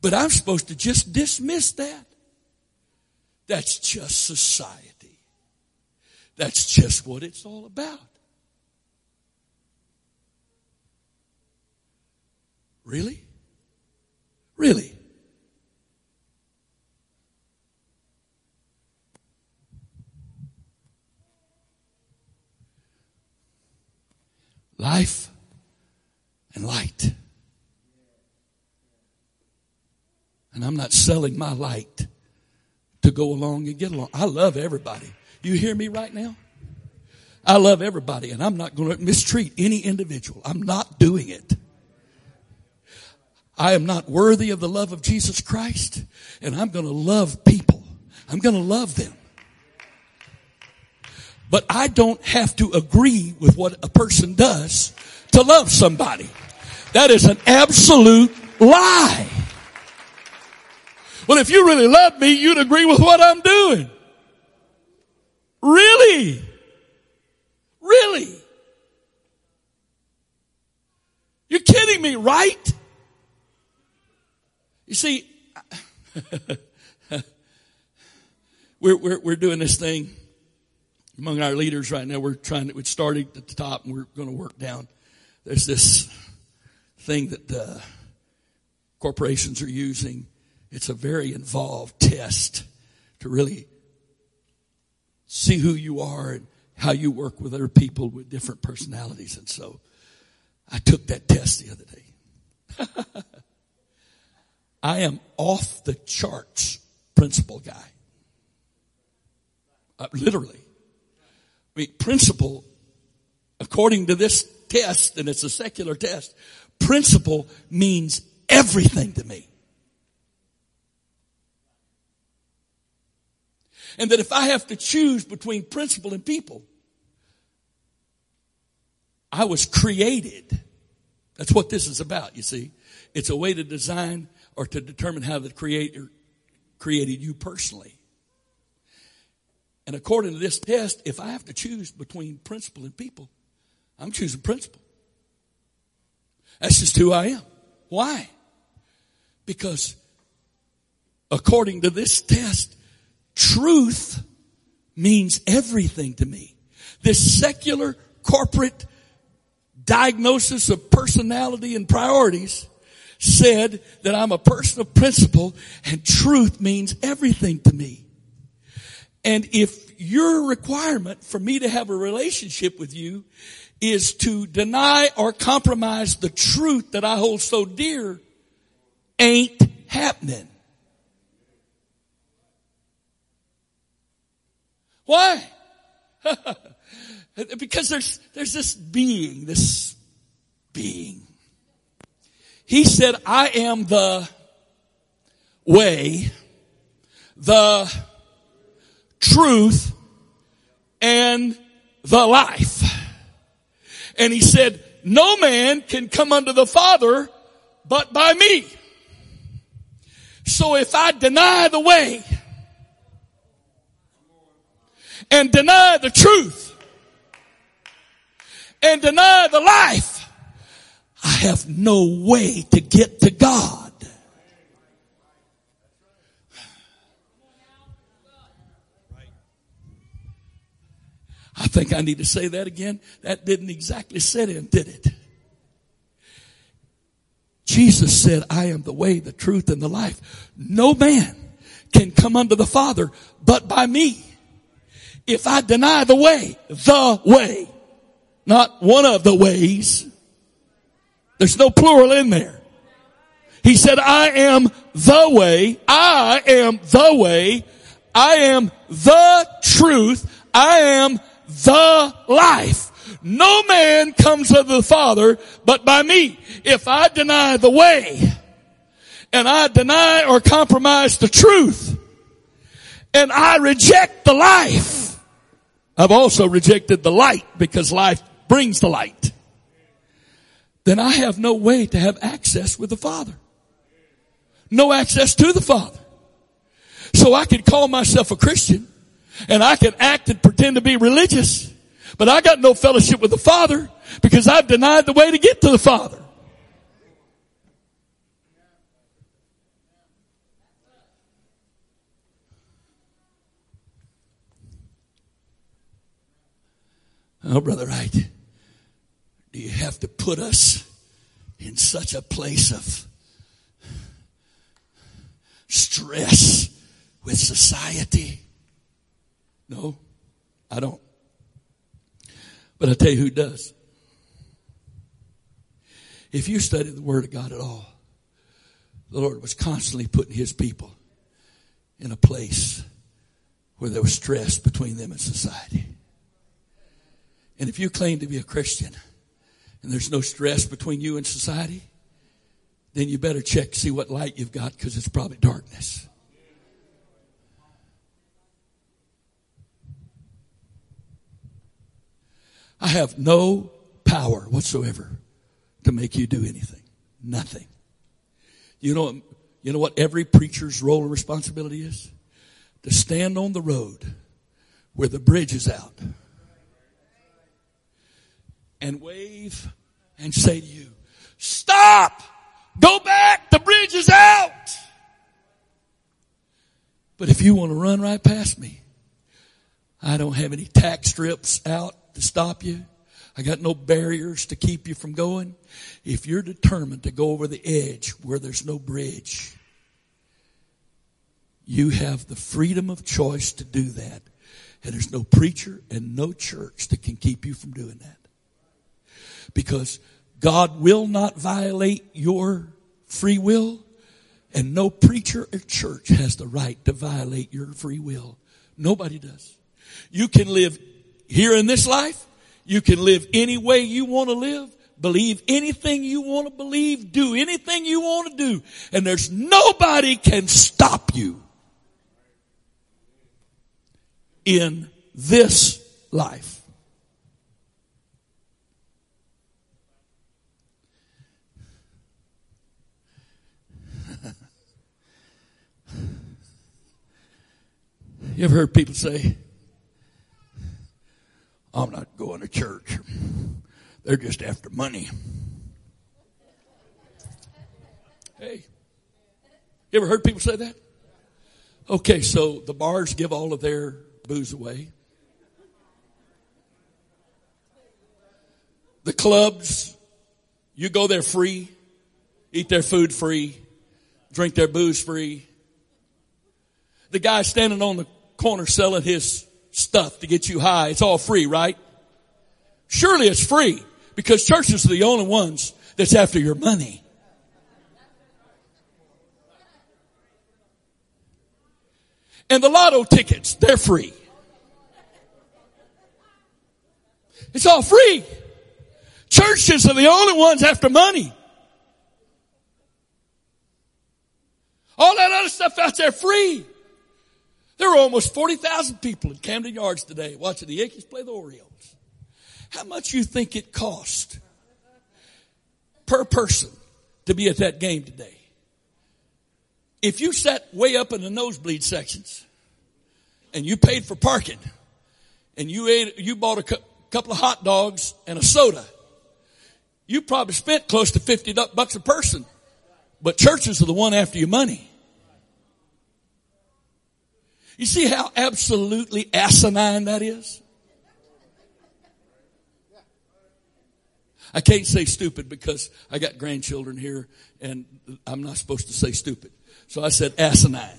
But I'm supposed to just dismiss that. That's just society. That's just what it's all about. Really? Really? life and light. And I'm not selling my light to go along and get along. I love everybody. You hear me right now? I love everybody and I'm not going to mistreat any individual. I'm not doing it. I am not worthy of the love of Jesus Christ and I'm going to love people. I'm going to love them. But I don't have to agree with what a person does to love somebody. That is an absolute lie. Well, if you really love me, you'd agree with what I'm doing. Really? Really? You're kidding me, right? You see, we're, we're, we're doing this thing among our leaders right now. We're trying to, it started at the top and we're going to work down. There's this thing that the corporations are using. It's a very involved test to really see who you are and how you work with other people with different personalities. And so I took that test the other day. I am off the charts principle guy. Uh, literally. I mean, principle, according to this test, and it's a secular test, principle means everything to me. And that if I have to choose between principle and people, I was created. That's what this is about, you see. It's a way to design or to determine how the creator created you personally. And according to this test, if I have to choose between principle and people, I'm choosing principle. That's just who I am. Why? Because according to this test, truth means everything to me. This secular corporate diagnosis of personality and priorities said that I'm a person of principle and truth means everything to me. And if your requirement for me to have a relationship with you is to deny or compromise the truth that I hold so dear, ain't happening. Why? because there's, there's this being, this being. He said, I am the way, the truth, and the life. And he said, no man can come unto the Father but by me. So if I deny the way and deny the truth and deny the life, I have no way to get to God. I think I need to say that again. That didn't exactly set in, did it? Jesus said, I am the way, the truth, and the life. No man can come unto the Father but by me. If I deny the way, the way, not one of the ways, there's no plural in there. He said, I am the way, I am the way, I am the truth, I am the life. No man comes to the Father but by me. If I deny the way and I deny or compromise the truth and I reject the life, I've also rejected the light because life brings the light. Then I have no way to have access with the Father. No access to the Father. So I could call myself a Christian and I can act and pretend to be religious, but I got no fellowship with the Father because I've denied the way to get to the Father. Oh, Brother Wright, do you have to put us in such a place of stress with society? No, I don't. But I tell you who does. If you study the Word of God at all, the Lord was constantly putting His people in a place where there was stress between them and society. And if you claim to be a Christian and there's no stress between you and society, then you better check see what light you've got because it's probably darkness. I have no power whatsoever to make you do anything. Nothing. You know, you know what every preacher's role and responsibility is? To stand on the road where the bridge is out and wave and say to you, stop! Go back! The bridge is out! But if you want to run right past me, I don't have any tack strips out to stop you. I got no barriers to keep you from going. If you're determined to go over the edge where there's no bridge, you have the freedom of choice to do that. And there's no preacher and no church that can keep you from doing that. Because God will not violate your free will and no preacher or church has the right to violate your free will. Nobody does. You can live here in this life. You can live any way you want to live. Believe anything you want to believe. Do anything you want to do. And there's nobody can stop you in this life. You ever heard people say, I'm not going to church. They're just after money. Hey, you ever heard people say that? Okay, so the bars give all of their booze away. The clubs, you go there free, eat their food free, drink their booze free. The guy standing on the corner selling his stuff to get you high. It's all free, right? Surely it's free because churches are the only ones that's after your money. And the lotto tickets, they're free. It's all free. Churches are the only ones after money. All that other stuff out there free. There were almost 40,000 people in Camden Yards today watching the Yankees play the Orioles. How much you think it cost per person to be at that game today? If you sat way up in the nosebleed sections and you paid for parking and you ate, you bought a cu- couple of hot dogs and a soda, you probably spent close to 50 bucks a person. But churches are the one after your money. You see how absolutely asinine that is? I can't say stupid because I got grandchildren here and I'm not supposed to say stupid. So I said asinine.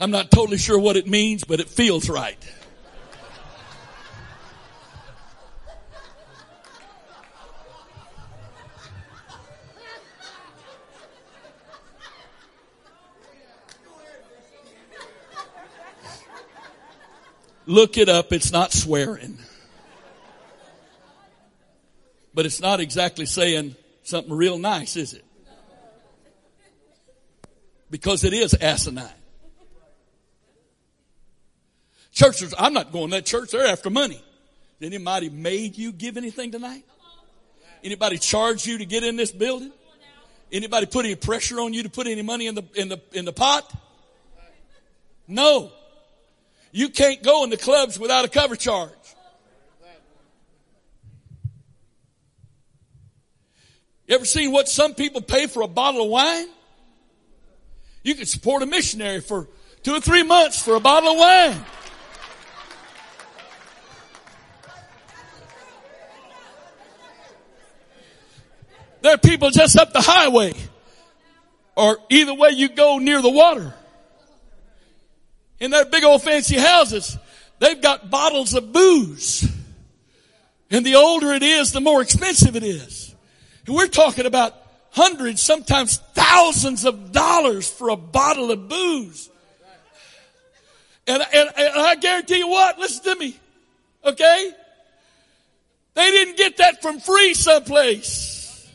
I'm not totally sure what it means, but it feels right. Look it up. It's not swearing. But it's not exactly saying something real nice, is it? Because it is asinine. Churches, I'm not going to that church. They're after money. Did anybody made you give anything tonight? Anybody charge you to get in this building? Anybody put any pressure on you to put any money in the, in the, in the pot? No. You can't go in the clubs without a cover charge. You ever seen what some people pay for a bottle of wine? You can support a missionary for two or three months for a bottle of wine. There are people just up the highway or either way you go near the water. In their big old fancy houses, they've got bottles of booze. And the older it is, the more expensive it is. And we're talking about hundreds, sometimes thousands of dollars for a bottle of booze. And, and, and I guarantee you what, listen to me. Okay? They didn't get that from free someplace.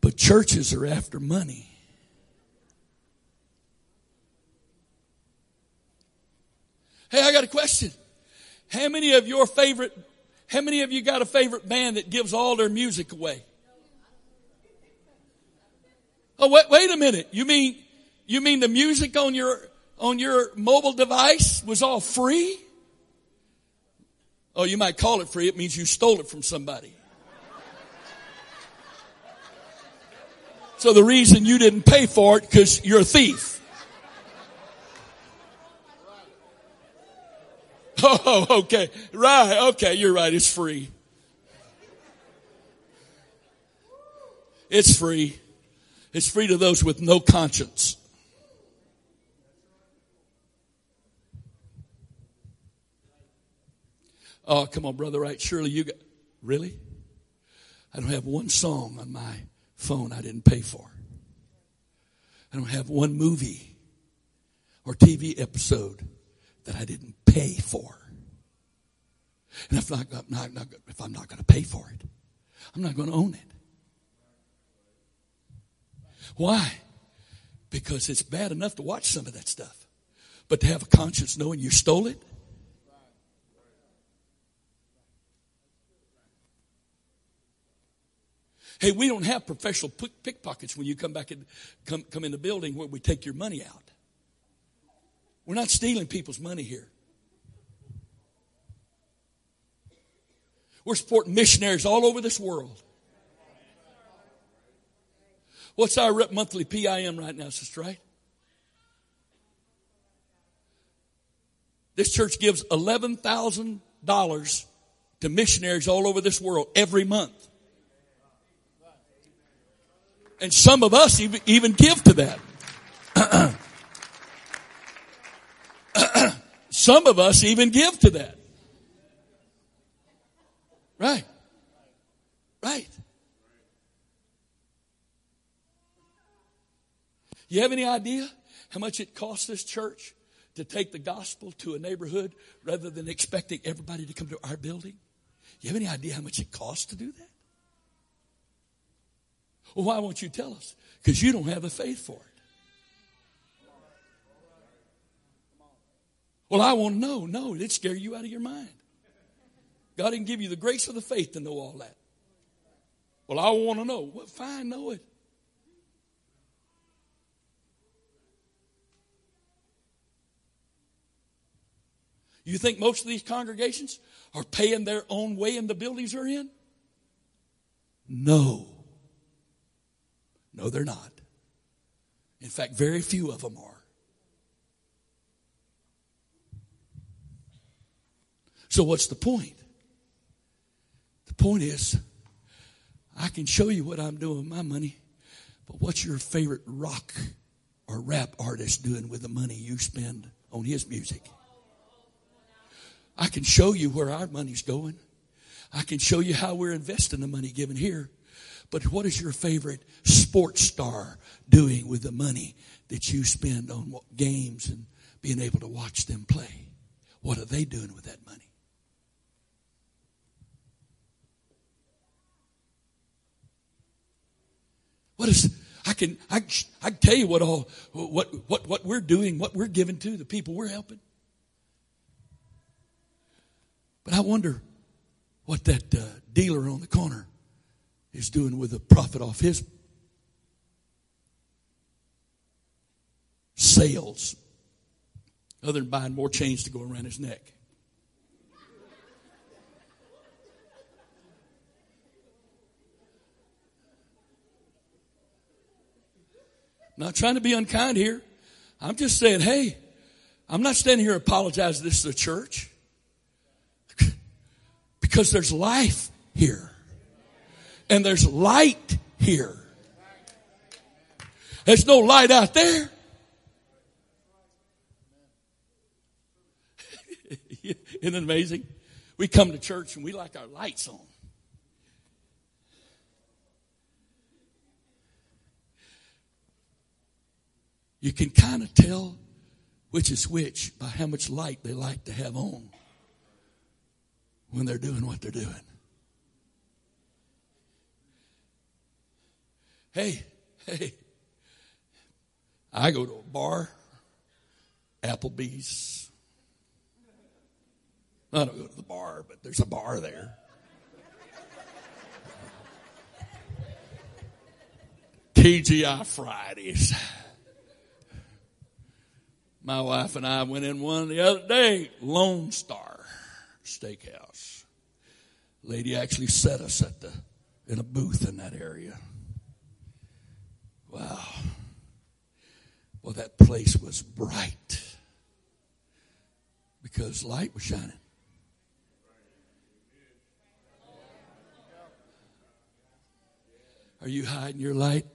But churches are after money. Hey, I got a question. How many of your favorite, how many of you got a favorite band that gives all their music away? Oh, wait, wait a minute. You mean, you mean the music on your, on your mobile device was all free? Oh, you might call it free. It means you stole it from somebody. So the reason you didn't pay for it because you're a thief. Oh, okay. Right. Okay. You're right. It's free. It's free. It's free to those with no conscience. Oh, come on, brother. Right. Surely you got, really? I don't have one song on my phone I didn't pay for. I don't have one movie or TV episode that I didn't pay for. And if, not, not, not, if I'm not going to pay for it, I'm not going to own it. Why? Because it's bad enough to watch some of that stuff. But to have a conscience knowing you stole it, Hey, we don't have professional pickpockets when you come back and come, come in the building where we take your money out. We're not stealing people's money here. We're supporting missionaries all over this world. What's our monthly PIM right now, Sister Wright? This church gives $11,000 to missionaries all over this world every month. And some of us even, even give to that. some of us even give to that. Right. Right. You have any idea how much it costs this church to take the gospel to a neighborhood rather than expecting everybody to come to our building? You have any idea how much it costs to do that? Well, why won't you tell us? Because you don't have the faith for it. Well, I want to know. No, it'd scare you out of your mind. God didn't give you the grace of the faith to know all that. Well, I want to know. Well, fine, know it. You think most of these congregations are paying their own way in the buildings they're in? No. No, they're not. In fact, very few of them are. So, what's the point? The point is, I can show you what I'm doing with my money, but what's your favorite rock or rap artist doing with the money you spend on his music? I can show you where our money's going. I can show you how we're investing the money given here. But what is your favorite sports star doing with the money that you spend on games and being able to watch them play? What are they doing with that money? What is, I can, I, I can tell you what all, what, what, what we're doing, what we're giving to the people we're helping. But I wonder what that uh, dealer on the corner is doing with the profit off his sales, other than buying more chains to go around his neck. I'm not trying to be unkind here. I'm just saying, hey, I'm not standing here apologizing this is the church. because there's life here. And there's light here. There's no light out there. Isn't it amazing? We come to church and we like our lights on. You can kind of tell which is which by how much light they like to have on when they're doing what they're doing. Hey, hey, I go to a bar, Applebee's. I don't go to the bar, but there's a bar there. TGI Fridays. My wife and I went in one the other day, Lone Star Steakhouse. Lady actually set us at the in a booth in that area. Wow. Well, that place was bright because light was shining. Are you hiding your light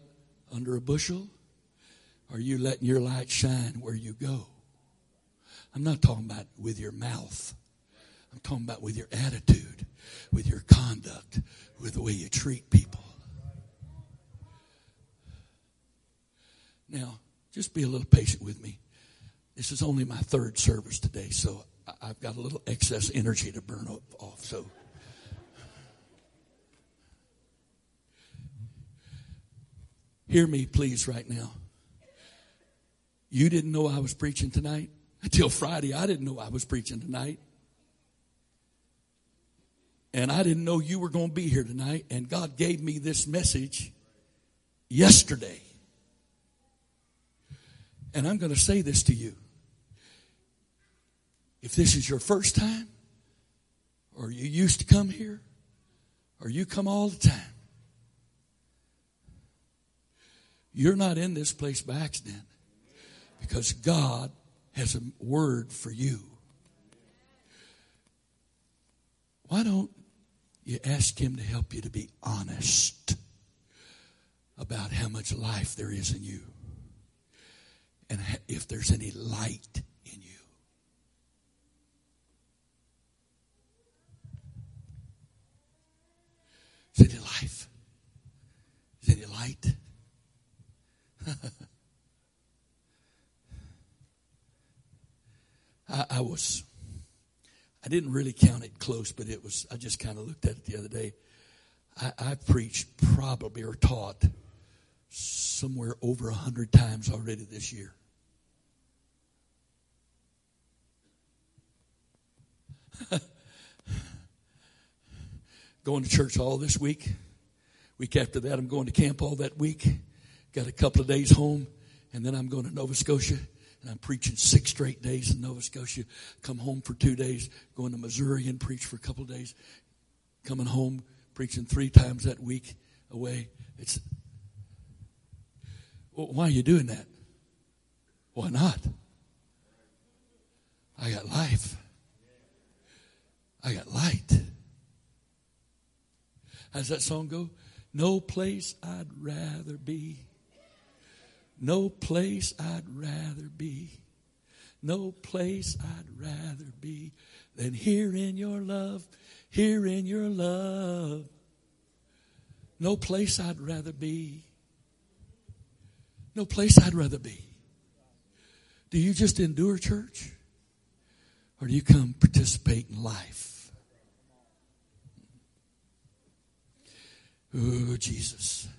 under a bushel? Are you letting your light shine where you go? I'm not talking about with your mouth. I'm talking about with your attitude, with your conduct, with the way you treat people. Now, just be a little patient with me. This is only my third service today, so I've got a little excess energy to burn off. So, hear me, please, right now. You didn't know I was preaching tonight? Until Friday, I didn't know I was preaching tonight. And I didn't know you were going to be here tonight. And God gave me this message yesterday. And I'm going to say this to you. If this is your first time, or you used to come here, or you come all the time, you're not in this place by accident because God has a word for you. Why don't you ask Him to help you to be honest about how much life there is in you and if there's any light in you? Is any life? Is any light? I, I was, I didn't really count it close, but it was, I just kind of looked at it the other day. I, I preached probably or taught somewhere over a hundred times already this year. going to church all this week. Week after that, I'm going to camp all that week. Got a couple of days home, and then I'm going to Nova Scotia and I'm preaching six straight days in Nova Scotia. Come home for two days, going to Missouri and preach for a couple of days. Coming home, preaching three times that week away. It's well, why are you doing that? Why not? I got life. I got light. How's that song go? No place I'd rather be no place I'd rather be. No place I'd rather be than here in your love, here in your love. No place I'd rather be. No place I'd rather be. Do you just endure church? Or do you come participate in life? Oh, Jesus.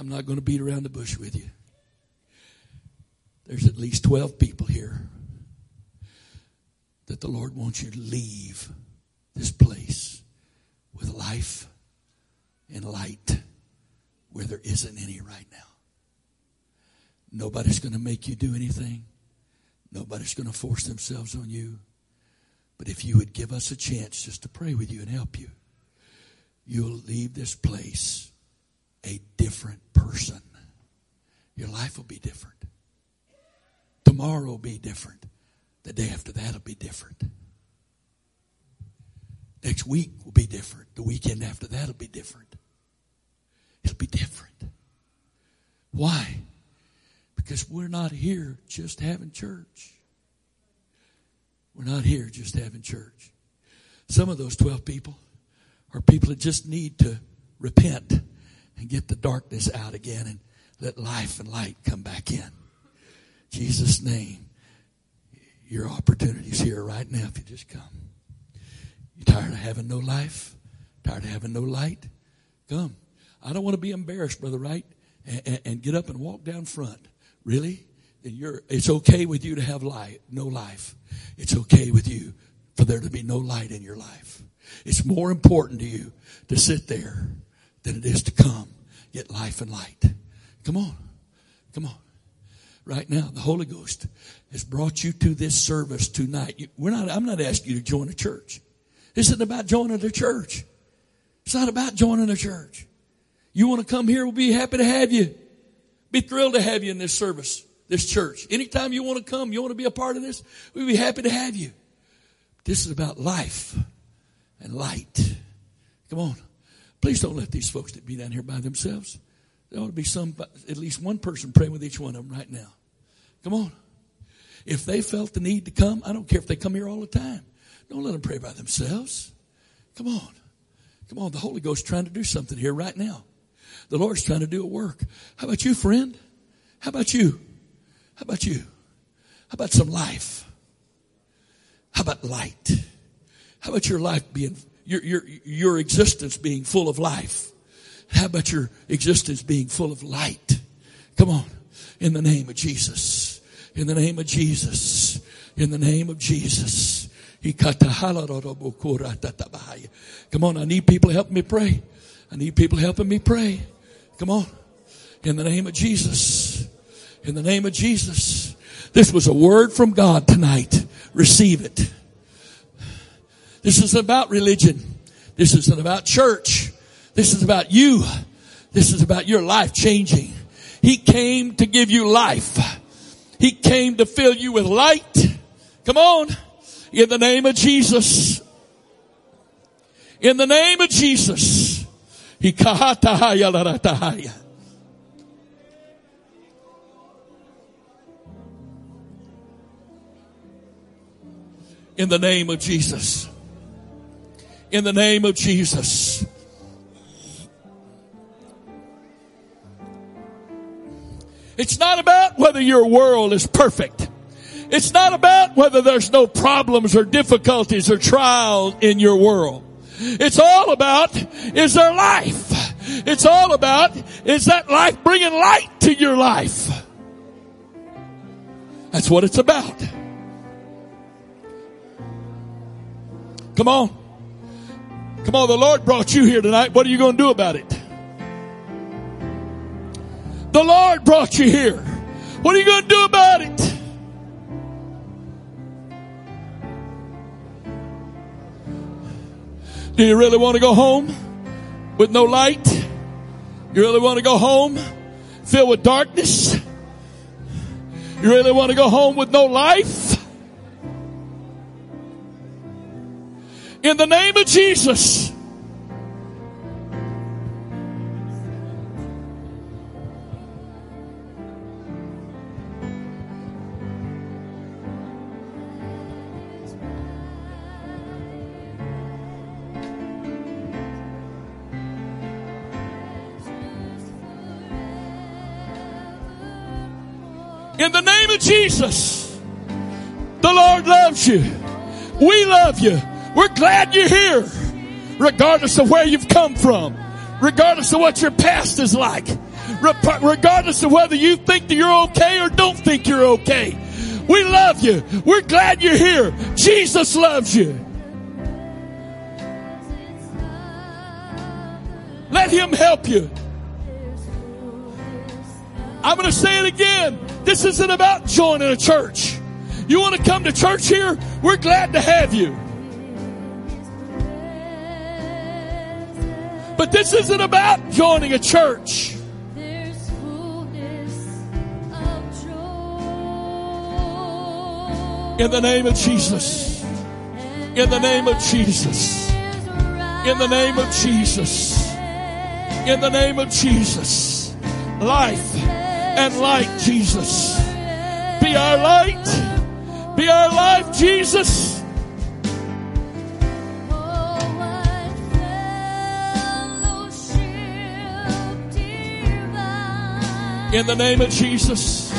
I'm not going to beat around the bush with you. There's at least 12 people here that the Lord wants you to leave this place with life and light where there isn't any right now. Nobody's going to make you do anything. Nobody's going to force themselves on you. But if you would give us a chance just to pray with you and help you, you'll leave this place a different person. Your life will be different. Tomorrow will be different. The day after that will be different. Next week will be different. The weekend after that will be different. It'll be different. Why? Because we're not here just having church. We're not here just having church. Some of those 12 people are people that just need to repent and get the darkness out again and let life and light come back in. Jesus' name, your opportunity's here right now if you just come. You tired of having no life? Tired of having no light? Come. I don't want to be embarrassed, Brother Wright, and, and, and get up and walk down front. Really? You're, it's okay with you to have light, no life. It's okay with you for there to be no light in your life. It's more important to you to sit there than it is to come get life and light. Come on. Come on. Right now, the Holy Ghost has brought you to this service tonight. We're not, I'm not asking you to join a church. This isn't about joining a church. It's not about joining a church. You want to come here, we'll be happy to have you. Be thrilled to have you in this service, this church. Anytime you want to come, you want to be a part of this, we'd be happy to have you. This is about life and light. Come on. Please don't let these folks that be down here by themselves. There ought to be some, at least one person praying with each one of them right now. Come on. If they felt the need to come, I don't care if they come here all the time. Don't let them pray by themselves. Come on. Come on. The Holy Ghost trying to do something here right now. The Lord's trying to do a work. How about you, friend? How about you? How about you? How about some life? How about light? How about your life being, your, your, your existence being full of life? How about your existence being full of light? Come on. In the name of Jesus. In the name of Jesus. In the name of Jesus. Come on, I need people to help me pray. I need people helping me pray. Come on. In the name of Jesus. In the name of Jesus. This was a word from God tonight. Receive it. This is about religion. This isn't about church. This is about you. This is about your life changing. He came to give you life. He came to fill you with light. Come on. In the name of Jesus. In the name of Jesus. In the name of Jesus. In the name of Jesus. It's not about whether your world is perfect. It's not about whether there's no problems or difficulties or trials in your world. It's all about, is there life? It's all about, is that life bringing light to your life? That's what it's about. Come on. Come on, the Lord brought you here tonight. What are you going to do about it? The Lord brought you here. What are you going to do about it? Do you really want to go home with no light? You really want to go home filled with darkness? You really want to go home with no life? In the name of Jesus. In the name of Jesus, the Lord loves you. We love you. We're glad you're here, regardless of where you've come from, regardless of what your past is like, regardless of whether you think that you're okay or don't think you're okay. We love you. We're glad you're here. Jesus loves you. Let him help you. I'm going to say it again. This isn't about joining a church. You want to come to church here? We're glad to have you. But this isn't about joining a church. In the name of Jesus. In the name of Jesus. In the name of Jesus. In the name of Jesus. Life and light, Jesus. Be our light Be our life, Jesus. In the name of Jesus.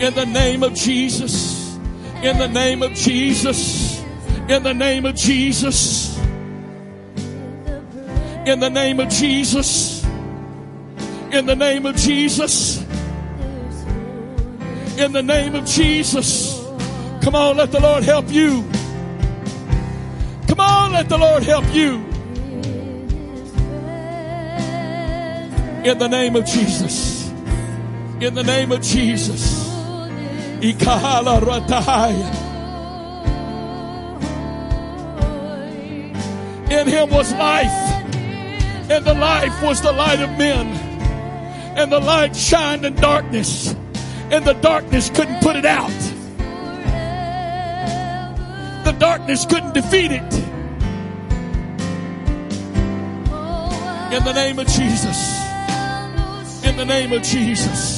In the name of Jesus. In the name of Jesus. In the name of Jesus. In the name of Jesus. In the name of Jesus. In the name of Jesus. Come on, let the Lord help you. Come on, let the Lord help you. In the name of Jesus. In the name of Jesus. In him was life, and the life was the light of men. And the light shined in darkness, and the darkness couldn't put it out. The darkness couldn't defeat it. In the name of Jesus. In the name of Jesus.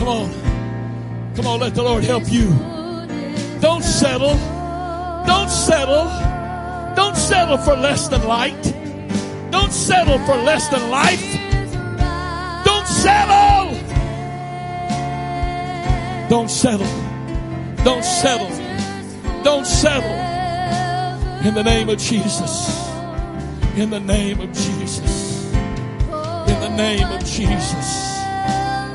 Come on. Come on, let the Lord help you. Don't settle. Don't settle. Don't settle for less than light. Don't settle for less than life. Don't settle. Don't settle. Don't settle. Don't settle. In the name of Jesus. In the name of Jesus. In the name of Jesus.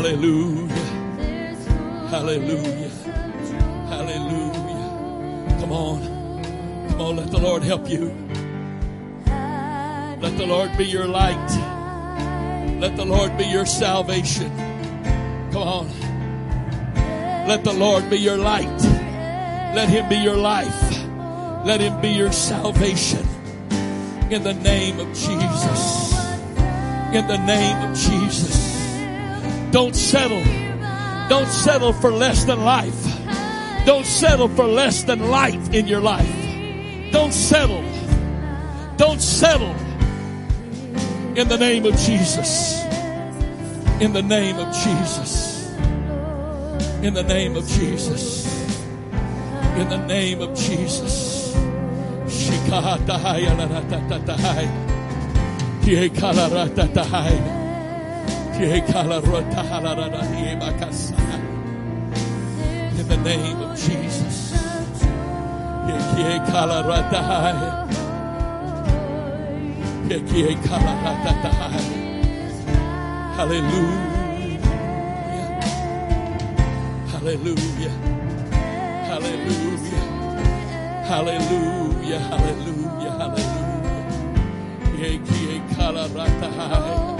Hallelujah. Hallelujah. Hallelujah. Come on. Come on, let the Lord help you. Let the Lord be your light. Let the Lord be your salvation. Come on. Let the Lord be your light. Let Him be your life. Let Him be your salvation. In the name of Jesus. In the name of Jesus. Don't settle. Don't settle for less than life. Don't settle for less than light in your life. Don't settle. Don't settle. In the name of Jesus. In the name of Jesus. In the name of Jesus. In the name of Jesus. Kiekalaratahaya. In the name of Jesus. Hallelujah. Hallelujah. Hallelujah. Hallelujah. Hallelujah. Hallelujah.